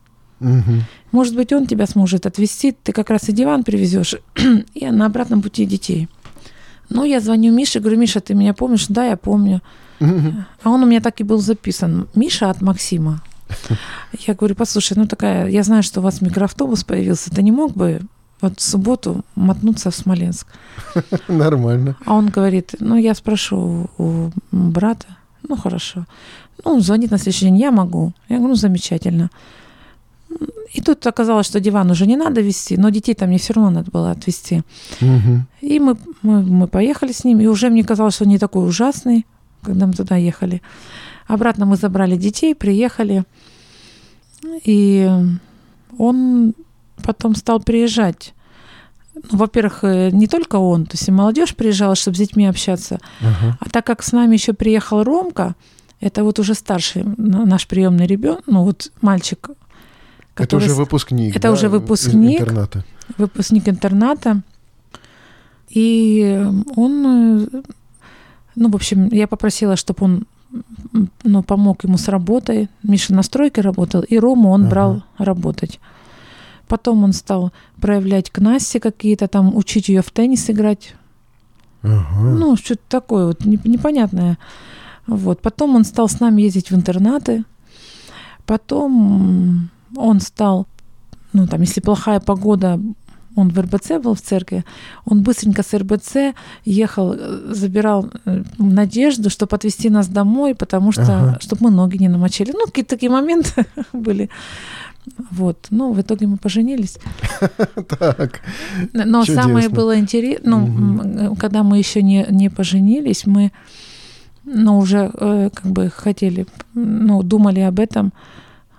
Может быть, он тебя сможет отвезти. Ты как раз и диван привезешь, и на обратном пути детей. Ну, я звоню Мише, говорю, Миша, ты меня помнишь? Да, я помню. А он у меня так и был записан. Миша от Максима. Я говорю, послушай, ну такая, я знаю, что у вас микроавтобус появился, ты не мог бы вот в субботу мотнуться в Смоленск. Нормально. А он говорит, ну, я спрошу у брата. Ну, хорошо. Ну, он звонит на следующий день, я могу. Я говорю, ну, замечательно. И тут оказалось, что диван уже не надо вести, но детей там мне все равно надо было отвезти. Угу. И мы, мы, мы поехали с ним, и уже мне казалось, что он не такой ужасный, когда мы туда ехали. Обратно мы забрали детей, приехали, и он потом стал приезжать. Ну, во-первых, э, не только он, то есть и молодежь приезжала, чтобы с детьми общаться. Uh-huh. А так как с нами еще приехал Ромка, это вот уже старший наш приемный ребенок, ну вот мальчик. Это уже выпускник. Это да, уже выпускник. Интерната. Выпускник интерната. И он, э, ну, в общем, я попросила, чтобы он ну, помог ему с работой. Миша на стройке работал, и Рому он ага. брал работать. Потом он стал проявлять к Насте какие-то там, учить ее в теннис играть. Ага. Ну, что-то такое вот непонятное. Вот. Потом он стал с нами ездить в интернаты. Потом он стал, ну, там, если плохая погода, он в РБЦ был в церкви, он быстренько с РБЦ ехал, забирал э, Надежду, чтобы отвезти нас домой, потому что, ага. чтобы мы ноги не намочили. Ну, какие-то такие моменты были. Вот. Ну, в итоге мы поженились. Так. Но самое было интересно, ну, когда мы еще не, не поженились, мы, ну, уже э, как бы хотели, ну, думали об этом.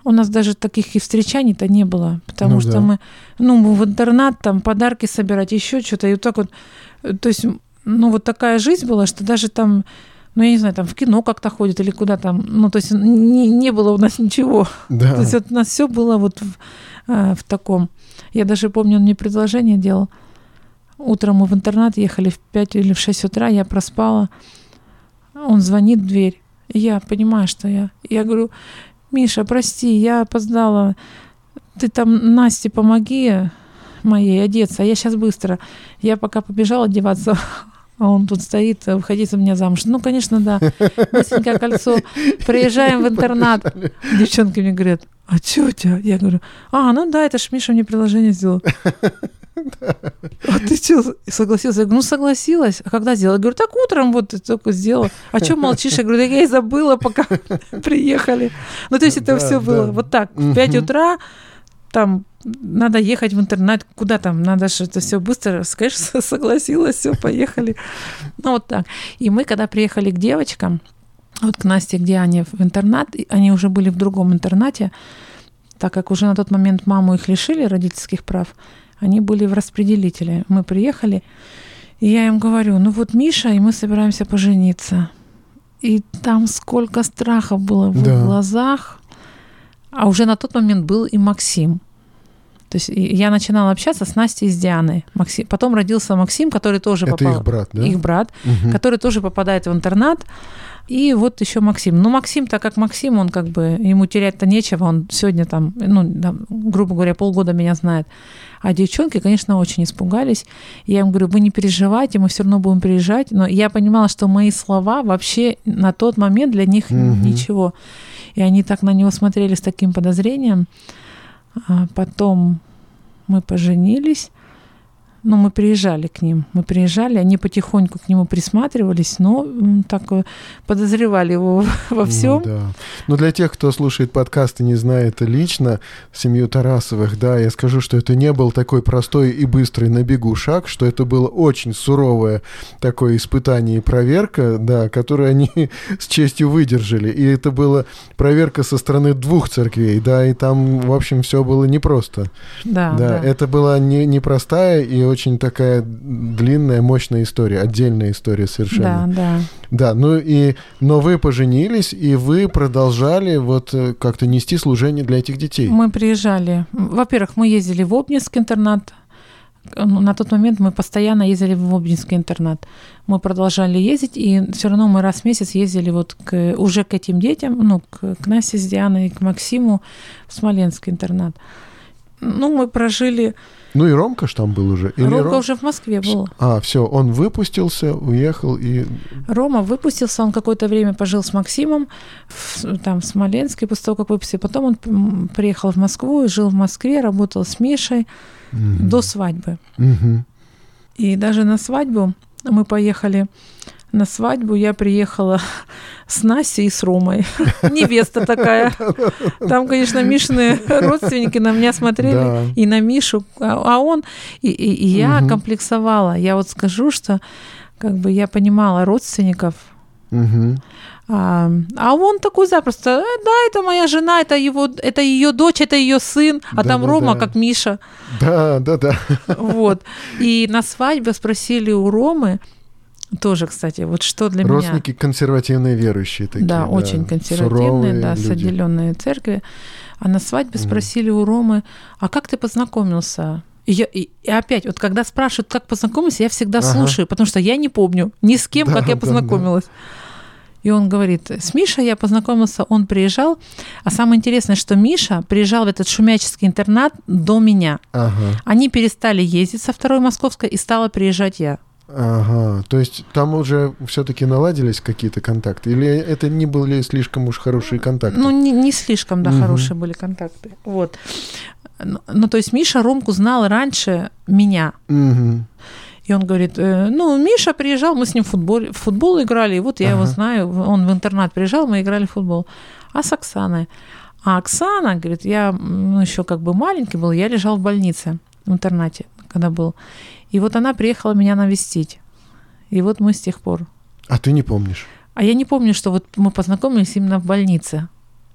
У нас даже таких и встречаний-то не было, потому ну, что да. мы, ну, в интернат там подарки собирать, еще что-то, и вот так вот, э, то есть, ну, вот такая жизнь была, что даже там ну, я не знаю, там в кино как-то ходит или куда там. Ну, то есть не, не было у нас ничего. Да. То есть вот у нас все было вот в, э, в таком. Я даже помню, он мне предложение делал. Утром мы в интернат ехали в 5 или в 6 утра, я проспала. Он звонит в дверь. я понимаю, что я... Я говорю, Миша, прости, я опоздала. Ты там Насте помоги моей одеться, а я сейчас быстро. Я пока побежала одеваться, а он тут стоит, выходить за меня замуж. Ну, конечно, да. Быстренькое кольцо. Приезжаем в интернат. Девчонки мне говорят, а что у тебя? Я говорю, а, ну да, это ж Миша мне приложение сделал. А ты что, согласилась? Я говорю, ну согласилась. А когда сделала? Я говорю, так утром вот только сделала. А что молчишь? Я говорю, да я и забыла, пока приехали. Ну, то есть это все было вот так. В 5 утра там надо ехать в интернет, куда там, надо же это все быстро, конечно, согласилась, все, поехали. Ну, вот так. И мы, когда приехали к девочкам, вот к Насте, где они в интернат, они уже были в другом интернате, так как уже на тот момент маму их лишили родительских прав, они были в распределителе. Мы приехали, и я им говорю, ну вот Миша, и мы собираемся пожениться. И там сколько страха было в да. глазах. А уже на тот момент был и Максим. То есть я начинала общаться с Настей и с Дианой. Максим, потом родился Максим, который тоже Это попал... их брат, да? Их брат, угу. который тоже попадает в интернат. И вот еще Максим. Ну, Максим, так как Максим, он как бы, ему терять-то нечего, он сегодня там, ну, там, грубо говоря, полгода меня знает. А девчонки, конечно, очень испугались. Я им говорю, вы не переживайте, мы все равно будем приезжать. Но я понимала, что мои слова вообще на тот момент для них угу. ничего. И они так на него смотрели с таким подозрением. А потом мы поженились. Ну, мы приезжали к ним, мы приезжали, они потихоньку к нему присматривались, но так подозревали его во всем. Ну, да. Но для тех, кто слушает подкаст и не знает лично семью Тарасовых, да, я скажу, что это не был такой простой и быстрый на бегу шаг, что это было очень суровое такое испытание и проверка, да, которую они с честью выдержали. И это была проверка со стороны двух церквей, да, и там, в общем, все было непросто. Да, да, да. это была не, непростая и очень такая длинная, мощная история, отдельная история совершенно. Да, да. Да, ну и, но вы поженились, и вы продолжали вот э, как-то нести служение для этих детей. Мы приезжали. Во-первых, мы ездили в Обнинск интернат. Ну, на тот момент мы постоянно ездили в Обнинский интернат. Мы продолжали ездить, и все равно мы раз в месяц ездили вот к, уже к этим детям, ну, к, к Насе с Дианой, к Максиму в Смоленский интернат. Ну, мы прожили ну и Ромка ж там был уже. Или Ромка Ром... уже в Москве был. А, все, он выпустился, уехал и... Рома выпустился, он какое-то время пожил с Максимом в, там в Смоленске после того, как выпустил. Потом он приехал в Москву жил в Москве, работал с Мишей mm-hmm. до свадьбы. Mm-hmm. И даже на свадьбу мы поехали на свадьбу я приехала с Настей и с Ромой. Невеста такая. Там, конечно, Мишины родственники на меня смотрели да. и на Мишу, а, а он и, и, и я угу. комплексовала. Я вот скажу, что как бы я понимала родственников. Угу. А, а он такой запросто, «Э, да, это моя жена, это его, это ее дочь, это ее сын, а да, там да, Рома да. как Миша. Да, да, да. Вот. И на свадьбе спросили у Ромы, тоже, кстати, вот что для Родственники меня... Родственники консервативные верующие такие. Да, да очень консервативные, да, люди. с отделенной церкви. А на свадьбе mm. спросили у Ромы, а как ты познакомился? И, я, и, и опять, вот когда спрашивают, как познакомился, я всегда ага. слушаю, потому что я не помню ни с кем, да, как я познакомилась. Да, да. И он говорит, с Мишей я познакомился, он приезжал. А самое интересное, что Миша приезжал в этот шумяческий интернат до меня. Ага. Они перестали ездить со второй московской, и стала приезжать я. Ага, то есть там уже все-таки наладились какие-то контакты? Или это не были слишком уж хорошие контакты? Ну, не, не слишком, да, угу. хорошие были контакты. Вот. Ну, ну, то есть Миша Ромку знал раньше меня. Угу. И он говорит, э, ну, Миша приезжал, мы с ним в футбол, в футбол играли, и вот я ага. его знаю, он в интернат приезжал, мы играли в футбол. А с Оксаной? А Оксана, говорит, я ну, еще как бы маленький был, я лежал в больнице в интернате, когда был. И вот она приехала меня навестить. И вот мы с тех пор. А ты не помнишь? А я не помню, что вот мы познакомились именно в больнице.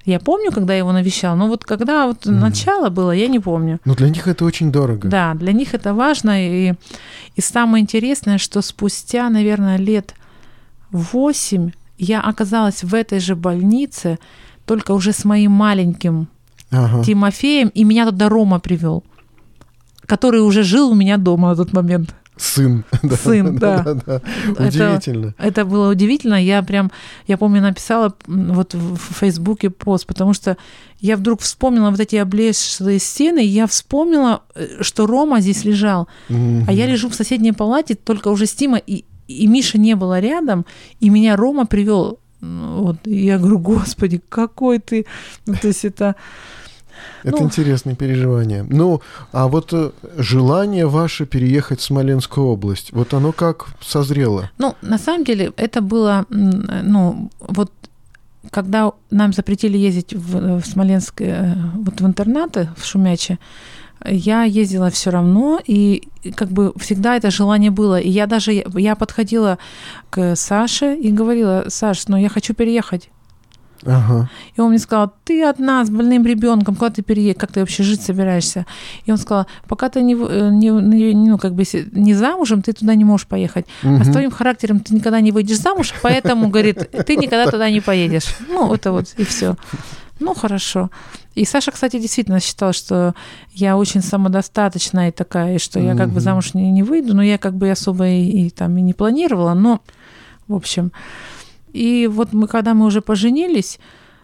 Я помню, когда я его навещала, но вот когда вот mm. начало было, я не помню. Но для них это очень дорого. Да, для них это важно. И, и самое интересное, что спустя, наверное, лет восемь я оказалась в этой же больнице, только уже с моим маленьким ага. Тимофеем, и меня туда Рома привел который уже жил у меня дома на тот момент. Сын. Сын, да. да, да, да. Удивительно. Это, это было удивительно. Я прям, я помню, написала вот в Фейсбуке пост, потому что я вдруг вспомнила вот эти облезшие стены, и я вспомнила, э, что Рома здесь лежал. Mm-hmm. А я лежу в соседней палате, только уже с Тима, и, и Миша не было рядом, и меня Рома привел. Вот, и я говорю, господи, какой ты... Ну, то есть это... Это Ну. интересные переживания. Ну, а вот э, желание ваше переехать в Смоленскую область, вот оно как созрело? Ну, на самом деле, это было, ну, вот когда нам запретили ездить в, в Смоленск, э, вот в интернаты, в Шумяче, я ездила все равно, и как бы всегда это желание было. И я даже, я подходила к Саше и говорила, Саш, ну я хочу переехать. Ага. И он мне сказал, ты одна с больным ребенком, куда ты переедешь, как ты вообще жить собираешься? И он сказал, пока ты не, э, не, не- ну, как бы, не замужем, ты туда не можешь поехать. А с твоим характером ты никогда не выйдешь замуж, поэтому, говорит, ты никогда туда не поедешь. Ну, это вот и все. Ну, хорошо. И Саша, кстати, действительно считал, что я очень самодостаточная и такая, и что я как бы замуж не, не выйду, но я как бы особо и, и там и не планировала, но, в общем. И вот мы, когда мы уже поженились,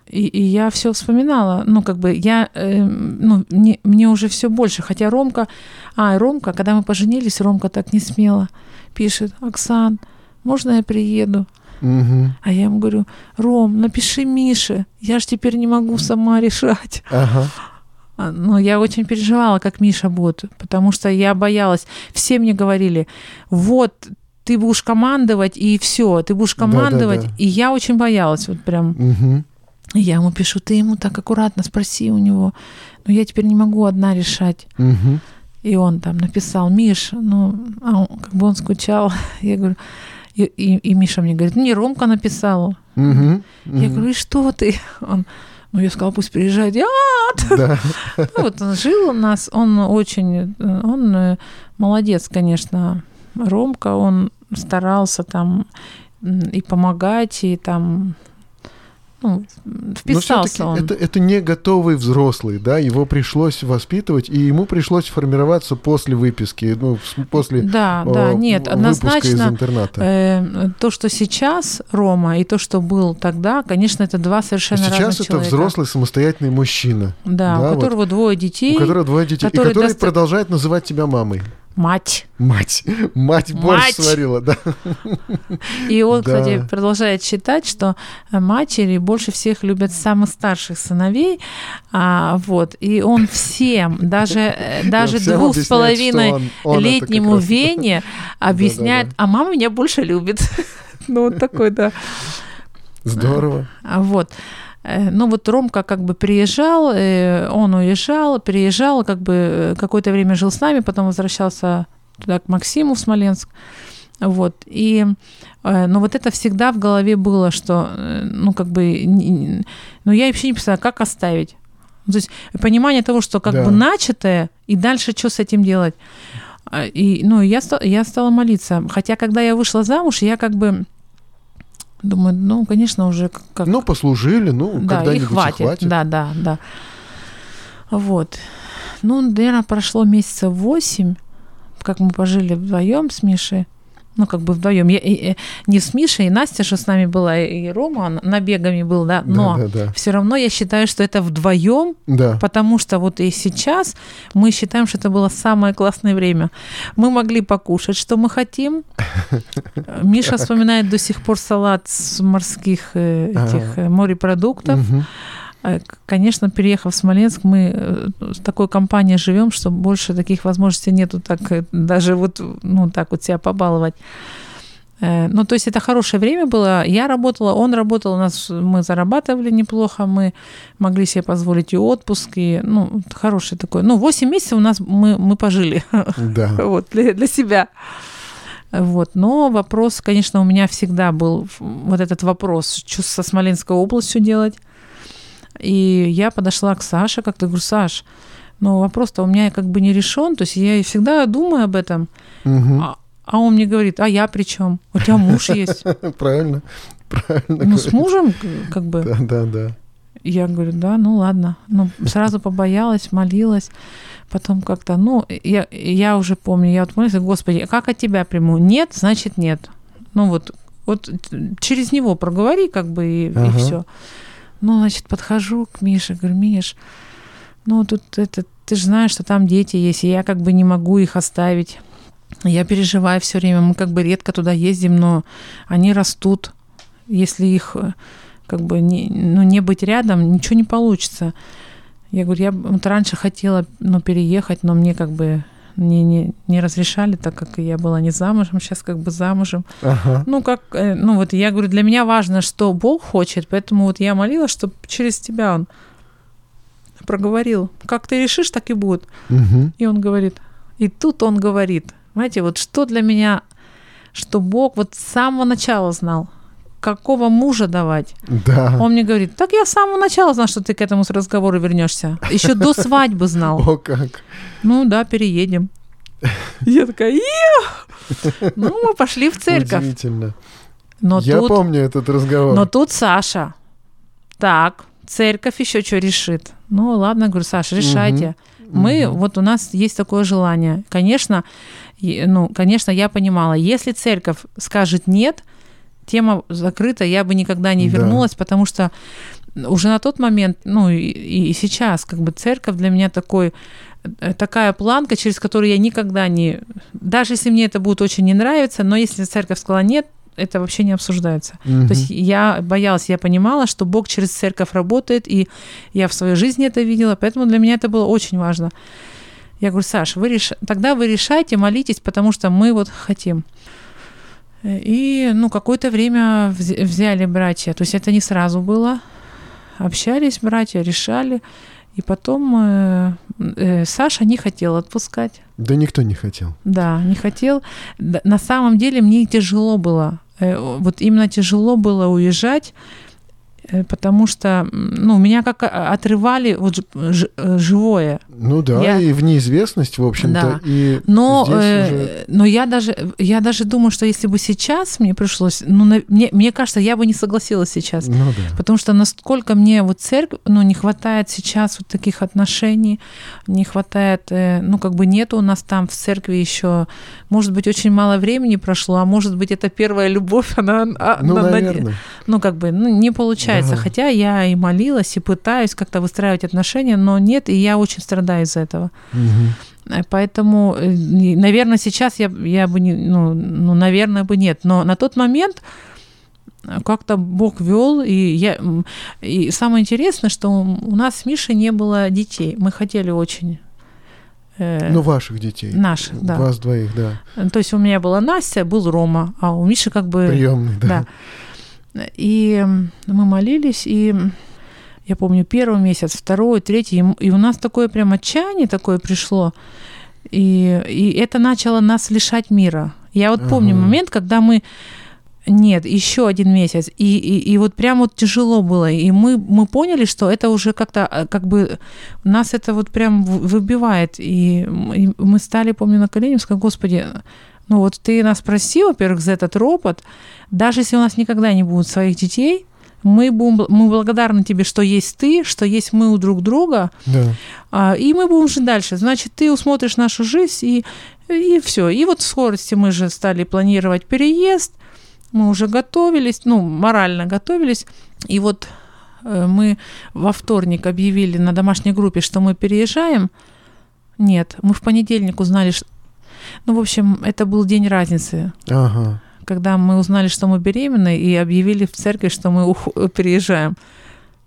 и, и я все вспоминала, ну, как бы я, э, ну, мне, мне уже все больше, хотя Ромка, а, Ромка, когда мы поженились, Ромка так не смело пишет, Оксан, можно я приеду? Мгм. А я ему говорю, Ром, напиши Мише, я же теперь не могу сама решать. Ага. А, Ну, я очень переживала, как Миша будет, потому что я боялась. Все мне говорили, вот, ты будешь командовать, и все, ты будешь командовать. Да-да-да. И я очень боялась, вот прям. И Я ему пишу, ты ему так аккуратно спроси у него. Но я теперь не могу одна решать. Мгм. И он там написал, Миш, ну, а он- как бы он скучал. Я говорю, и, и- и Миша мне говорит, не, Ромка написал. Мгм. Я Мгм. говорю, и что ты? Он, ну, я сказала, пусть приезжает. Я, Да. ну, вот он жил у нас, он очень, он э, молодец, конечно, Ромка, он старался там и помогать, и там, ну, Но вписался всё-таки он. это, это не готовый взрослый, да, его пришлось воспитывать, и ему пришлось формироваться после выписки, ну, после Да, о, да, нет, выпуска из однозначно интерната. э, то, что сейчас Рома, и то, что был тогда, конечно, это два совершенно Сейчас разных это человека. взрослый самостоятельный мужчина, Да, да, у которого двое детей, у которого двое детей, и который который доста- продолжает называть тебя мамой. Мать. Мать. Мать борщ Мать! сварила, да. И он, Да. кстати, продолжает считать, что матери больше всех любят самых старших сыновей. А, вот, и он всем, даже, э, даже всем двух с половиной он- он летнему. Вене объясняет, Да-да-да. а мама меня больше любит. Ну, вот такой, да. Здорово. А Вот. Э, Ну вот Ромка как бы приезжал, э, он уезжал, приезжал, как бы э, какое-то время жил с нами, потом возвращался туда к Максиму в Смоленск. Вот. И, но вот это всегда в голове было, что, ну, как бы, ну, я вообще не представляю, как оставить. Ну, То есть понимание того, что как Да. бы начатое, и дальше что с этим делать. И, ну, я, я стала молиться. Хотя, когда я вышла замуж, я как бы думаю, ну, конечно, уже как... Ну, послужили, ну, да, и когда-нибудь и хватит. хватит. Да, да, да. Вот. Ну, наверное, прошло месяца восемь, как мы пожили вдвоем с Мишей. Ну, как бы вдвоем. Я, и- и- не с Мишей, и Настя же с нами была, и Рома он набегами был, да. Но Да, да, да. все равно я считаю, что это вдвоем, Да. потому что вот и сейчас мы считаем, что это было самое классное время. Мы могли покушать, что мы хотим. Миша вспоминает до сих пор салат с морских э, этих э, морепродуктов. К- Конечно, переехав в Смоленск, мы э, с такой компанией живем, что больше таких возможностей нету, так э, даже вот, ну, так вот себя побаловать. Э, Ну, то есть это хорошее время было. Я работала, он работал, у нас мы зарабатывали неплохо, мы могли себе позволить и отпуск, и, ну, хороший такой. Ну, 8 месяцев у нас мы, мы пожили Да. вот, для, для себя. Вот. Но вопрос, конечно, у меня всегда был вот этот вопрос, что со Смоленской областью делать. И я подошла к Саше, как-то говорю, Саш, ну вопрос-то у меня как бы не решен, то есть я и всегда думаю об этом. Мгм. А, а он мне говорит, а я при чем? У тебя муж есть. Правильно. Правильно. Ну, с мужем, как бы. Да, да, да. Я говорю, да, ну ладно. Ну, сразу побоялась, молилась. Потом как-то, ну, я, я уже помню, я вот молилась, Господи, а как от тебя приму? Нет, значит нет. Ну вот, вот через него проговори, как бы, и, Ага. все. Ну, значит, подхожу к Мише, говорю, Миш, ну тут это, ты же знаешь, что там дети есть, и я как бы не могу их оставить. Я переживаю все время, мы как бы редко туда ездим, но они растут. Если их э, как бы не, ну, не быть рядом, ничего не получится. Я говорю, я вот раньше хотела ну, переехать, но мне как бы не, не, не разрешали, так как я была не замужем, сейчас как бы замужем. Ага. Ну, как, э, ну вот я говорю, для меня важно, что Бог хочет, поэтому вот я молилась, чтобы через тебя Он проговорил. Как ты решишь, так и будет. Мгм. И он говорит, и тут он говорит, знаете, вот что для меня, что Бог вот с самого начала знал, какого мужа давать. Да. Он мне говорит, так я с самого начала знал, что ты к этому разговору вернешься. Еще до свадьбы знал. О, как. Ну да, переедем. Я такая, «Ех!» Ну, мы пошли в церковь. Удивительно. Но Я тут, помню этот разговор. но тут Саша. Так, церковь еще что решит? Ну ладно, говорю, Саша, решайте. Мы, Мгм. вот у нас есть такое желание. Конечно, ну, конечно, я понимала, если церковь скажет нет, тема закрыта, я бы никогда не Да. вернулась, потому что уже на тот момент, ну и, и сейчас, как бы церковь для меня такой, э, такая планка, через которую я никогда не... Даже если мне это будет очень не нравиться, но если церковь сказала нет, это вообще не обсуждается. Мгм. То есть я боялась, я понимала, что Бог через церковь работает, и я в своей жизни это видела, поэтому для меня это было очень важно. Я говорю, Саш, вы реш... тогда вы решайте, молитесь, потому что мы вот хотим. И, ну, какое-то время вз- взяли братья, то есть это не сразу было. Общались братья, решали, и потом э, э, Саша не хотел отпускать. Да никто не хотел. Да, не хотел. На самом деле мне тяжело было. Э, Вот именно тяжело было уезжать, потому что, ну, меня как а, отрывали вот э, живое. Ну да, Я- и в неизвестность, в общем-то. Да. И Но, э, уже... но я даже, я даже думаю, что если бы сейчас мне пришлось, ну, на- мне, мне кажется, я бы не согласилась сейчас. Ну да. Потому что насколько мне вот церковь, ну, не хватает сейчас вот таких отношений, не хватает, э, ну, как бы нет у нас там в церкви еще, может быть, очень мало времени прошло, а может быть, это первая любовь, она, а, Ну, на- на- наверное. ну, как бы, ну, не получается. Да. Хотя я и молилась, и пытаюсь как-то выстраивать отношения, но нет, и я очень страдаю из-за этого. Э, Поэтому, э, наверное, сейчас я, я бы не, ну, ну, наверное, бы нет. Но на тот момент э, как-то Бог вел, и я, и самое интересное, что у нас с Мишей не было детей. Мы хотели очень. э, Ну, ваших детей. наших, да. Вас двоих, да. То есть у меня была Настя, был Рома, а у Миши как бы Приемный, да. да. И мы молились, и я помню первый месяц, второй, третий, и у нас такое прям отчаяние такое пришло, и, и это начало нас лишать мира. Я вот помню Ага. момент, когда мы нет, еще один месяц. И, и, и вот прям вот тяжело было. И мы, мы поняли, что это уже как-то, э, как бы, нас это вот прям выбивает. И, и мы стали, помню, на колени, сказали, Господи, ну вот ты нас проси, во-первых, за этот ропот. Даже если у нас никогда не будет своих детей, мы, будем, мы благодарны тебе, что есть ты, что есть мы у друг друга, Да. а, и мы будем жить дальше. Значит, ты усмотришь нашу жизнь, и, и все. И вот в скорости мы же стали планировать переезд, мы уже готовились, ну, морально готовились. И вот э, мы во вторник объявили на домашней группе, что мы переезжаем. Нет, мы в понедельник узнали, что... Ну, в общем, это был день разницы, Ага. когда мы узнали, что мы беременны, и объявили в церкви, что мы ух- переезжаем.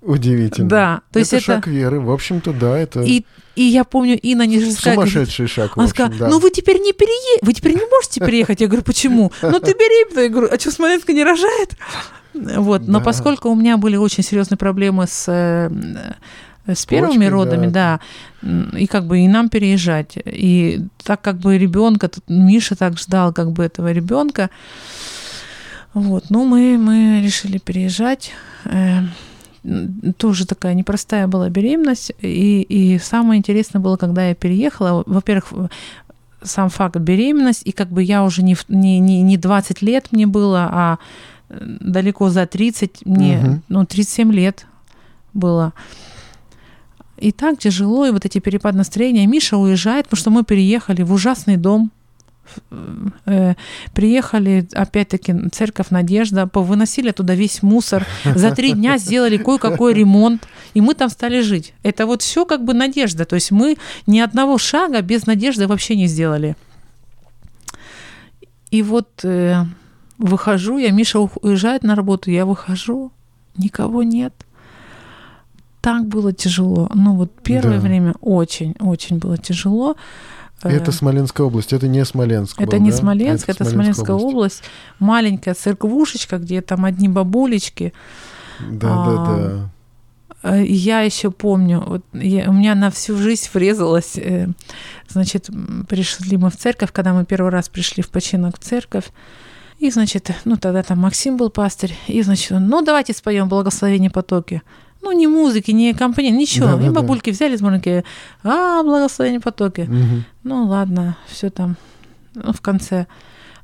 Удивительно. Да, то есть это это... шаг веры. В общем-то, да, это И, и я помню, Инна говорит, сумасшедший шаг, в Она сказала, да. ну вы теперь не перее... вы теперь не можете переехать. Я говорю, почему? Ну ты беременна. Я говорю, а что, Смоленска не рожает? Вот, но Да. поскольку у меня были очень серьезные проблемы с, э, э, с первыми почкой, родами, да. м, и как бы и нам переезжать. И так как бы ребенка, Миша так ждал как бы этого ребенка, вот, ну мы, мы решили переезжать. Э, м, Тоже такая непростая была беременность. И, и самое интересное было, когда я переехала. Во-первых, сам факт беременность, и как бы я уже не, не, не, не 20 лет мне было, а далеко за 30, мне, Мгм. ну, 37 лет было. И так тяжело, и вот эти перепад настроения. Миша уезжает, потому что мы переехали в ужасный дом. Э, приехали, опять-таки, церковь Надежда, повыносили туда весь мусор. За три дня сделали кое-какой ремонт, и мы там стали жить. Это вот все как бы надежда. То есть мы ни одного шага без надежды вообще не сделали. И вот э, выхожу, я, Миша уезжает на работу, я выхожу, никого нет. Так было тяжело. Ну вот первое да. время очень-очень было тяжело. Это Смоленская область, это не Смоленск. Это был, не да? Смоленск, это, это Смоленская область. область. Маленькая церквушечка, где там одни бабулечки. Да, а, да, да. Э, я еще помню, вот я, у меня на всю жизнь врезалась, э, значит, пришли мы в церковь, когда мы первый раз пришли в починок в церковь, и, значит, ну, тогда там Максим был пастырь, и, значит, ну, давайте споем «Благословение потоки». Ну, ни музыки, ни компании, ничего. Да, и да, бабульки да. взяли сборники, а, «Благословение потоки». Угу. Ну, ладно, все там ну, в конце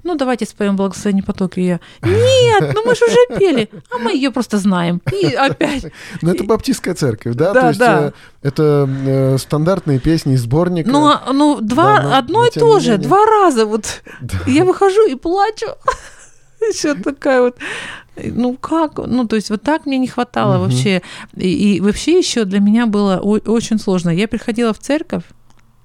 ну давайте споем благословение потоки. И я, нет, ну мы же уже пели, а мы ее просто знаем. И опять. Ну это баптистская церковь, да? Да, То есть, да. Э, это э, стандартные песни из сборника. Ну, а, ну два, да, но, одно но, и то же, два раза вот. Да. Я выхожу и плачу. Еще такая вот ну как, ну то есть вот так мне не хватало угу. вообще. И, и вообще еще для меня было очень сложно. Я приходила в церковь,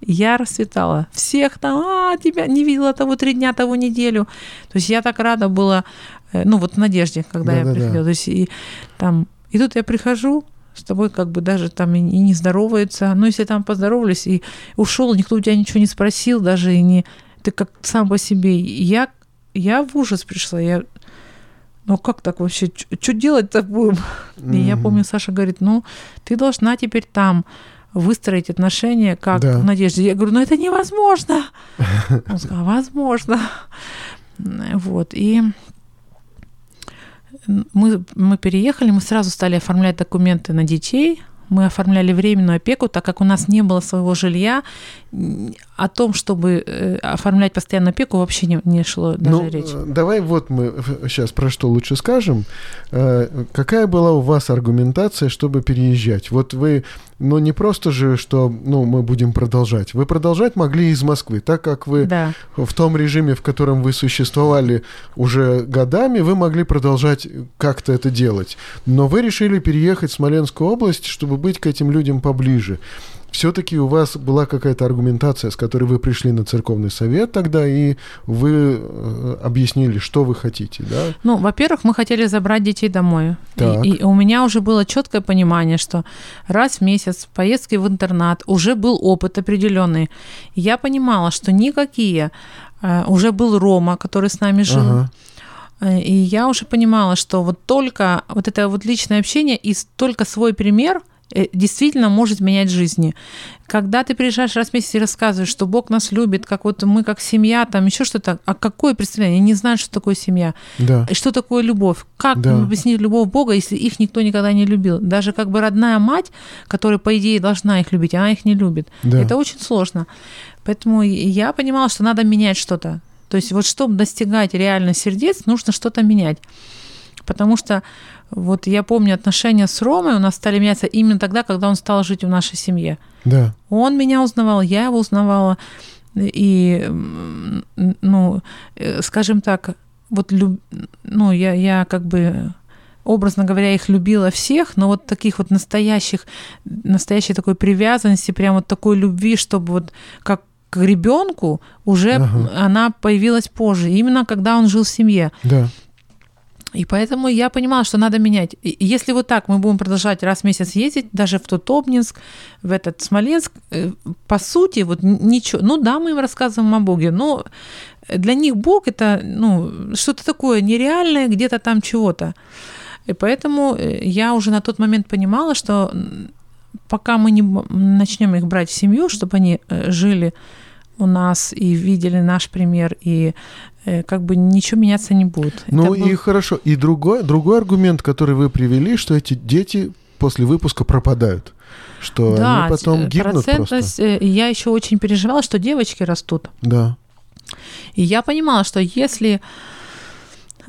я расцветала. Всех там, а, тебя не видела того три дня, того неделю. То есть я так рада была, э, ну вот в надежде, когда да, я да, приходила. Да. То есть и там, и тут я прихожу, с тобой как бы даже там и, не здороваются. Ну, если там поздоровались и ушел, никто у тебя ничего не спросил, даже и не... Ты как сам по себе. Я, я в ужас пришла. Я ну как так вообще? Что делать-то будем? Mm-hmm. И я помню, Саша говорит, ну, ты должна теперь там выстроить отношения как да. в надежде. Я говорю, ну это невозможно. Он сказал, возможно. Вот, и мы, мы переехали, мы сразу стали оформлять документы на детей, мы оформляли временную опеку, так как у нас не было своего жилья, о том, чтобы э, оформлять постоянную опеку, вообще не, не шло даже ну, речь. Э, давай вот мы сейчас про что лучше скажем. Э, какая была у вас аргументация, чтобы переезжать? Вот вы, ну не просто же, что ну, мы будем продолжать. Вы продолжать могли из Москвы, так как вы да. в том режиме, в котором вы существовали уже годами, вы могли продолжать как-то это делать. Но вы решили переехать в Смоленскую область, чтобы быть к этим людям поближе. Все-таки у вас была какая-то аргументация, с которой вы пришли на церковный совет тогда, и вы э, объяснили, что вы хотите, да? Ну, во-первых, мы хотели забрать детей домой. Так. И, и у меня уже было четкое понимание, что раз в месяц поездки в интернат уже был опыт определенный. Я понимала, что никакие э, уже был Рома, который с нами жил. Ага. Э, и я уже понимала, что вот только вот это вот личное общение и только свой пример действительно может менять жизни. Когда ты приезжаешь раз в месяц и рассказываешь, что Бог нас любит, как вот мы как семья, там еще что-то, а какое представление? Они не знают, что такое семья. Да. И что такое любовь? Как да. объяснить любовь Бога, если их никто никогда не любил? Даже как бы родная мать, которая, по идее, должна их любить, она их не любит. Да. Это очень сложно. Поэтому я понимала, что надо менять что-то. То есть вот чтобы достигать реально сердец, нужно что-то менять. Потому что вот я помню отношения с Ромой у нас стали меняться именно тогда, когда он стал жить в нашей семье. Да. Он меня узнавал, я его узнавала. И, ну, э, скажем так, вот, люб... ну, я, я как бы образно говоря, их любила всех, но вот таких вот настоящих, настоящей такой привязанности, прям вот такой любви, чтобы вот как к ребенку уже ага. она появилась позже, именно когда он жил в семье. Да. И поэтому я понимала, что надо менять. И если вот так мы будем продолжать раз в месяц ездить, даже в тот Обнинск, в этот Смоленск, э, по сути, вот ничего. Ну да, мы им рассказываем о Боге, но для них Бог это ну, что-то такое нереальное, где-то там чего-то. И поэтому э, я уже на тот момент понимала, что пока мы не начнем их брать в семью, чтобы они э, жили у нас и видели наш пример, и как бы ничего меняться не будет. Ну Это и был... хорошо. И другой, другой аргумент, который вы привели, что эти дети после выпуска пропадают. Что да, они потом гибнут просто. Э, я еще очень переживала, что девочки растут. Да. И я понимала, что если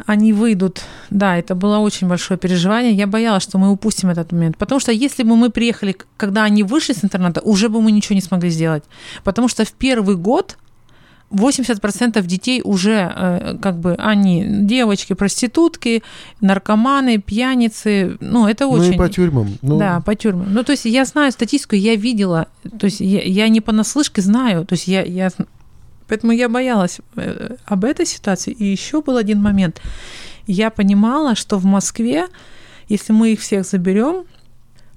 они выйдут. Да, это было очень большое переживание. Я боялась, что мы упустим этот момент. Потому что если бы мы приехали, когда они вышли с интерната, уже бы мы ничего не смогли сделать. Потому что в первый год 80% детей уже э, как бы они девочки, проститутки, наркоманы, пьяницы. Ну, это очень... Ну и по тюрьмам. Ну... Да, по тюрьмам. Ну, то есть я знаю статистику, я видела, то есть я, я не понаслышке знаю, то есть я, я... Поэтому я боялась э, об этой ситуации. И еще был один момент. Я понимала, что в Москве, если мы их всех заберем,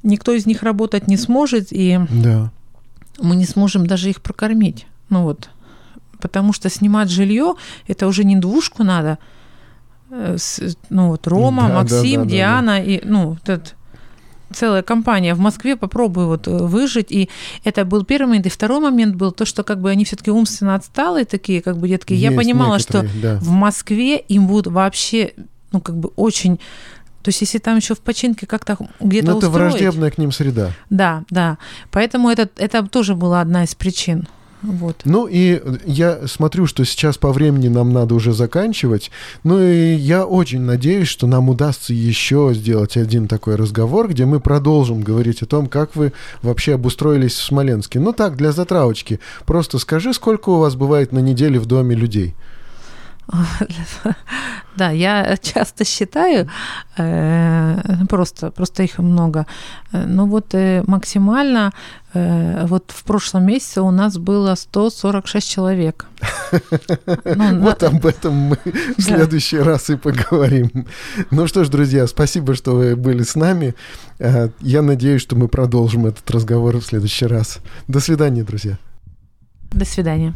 никто из них работать не сможет, и да. мы не сможем даже их прокормить. Ну вот, потому что снимать жилье это уже не двушку надо. Э, ну вот Рома, да, Максим, да, да, Диана да, да. и ну этот целая компания в Москве, попробую вот э, выжить. И это был первый момент. И второй момент был то, что как бы они все-таки умственно отсталые такие, как бы детки. Есть Я понимала, что да. в Москве им будут вообще, ну как бы очень то есть, если там еще в починке как-то где-то Ну, это враждебная к ним среда. Да, да. Поэтому это, это тоже была одна из причин. Вот. Ну и я смотрю, что сейчас по времени нам надо уже заканчивать. Ну и я очень надеюсь, что нам удастся еще сделать один такой разговор, где мы продолжим говорить о том, как вы вообще обустроились в Смоленске. Ну так, для затравочки. Просто скажи, сколько у вас бывает на неделе в доме людей? Да, я часто считаю, э, просто, просто их много. Ну вот э, максимально э, вот в прошлом месяце у нас было 146 человек. Ну, вот об этом мы в следующий раз и поговорим. Ну что ж, друзья, спасибо, что вы были с нами. Я надеюсь, что мы продолжим этот разговор в следующий раз. До свидания, друзья. До свидания.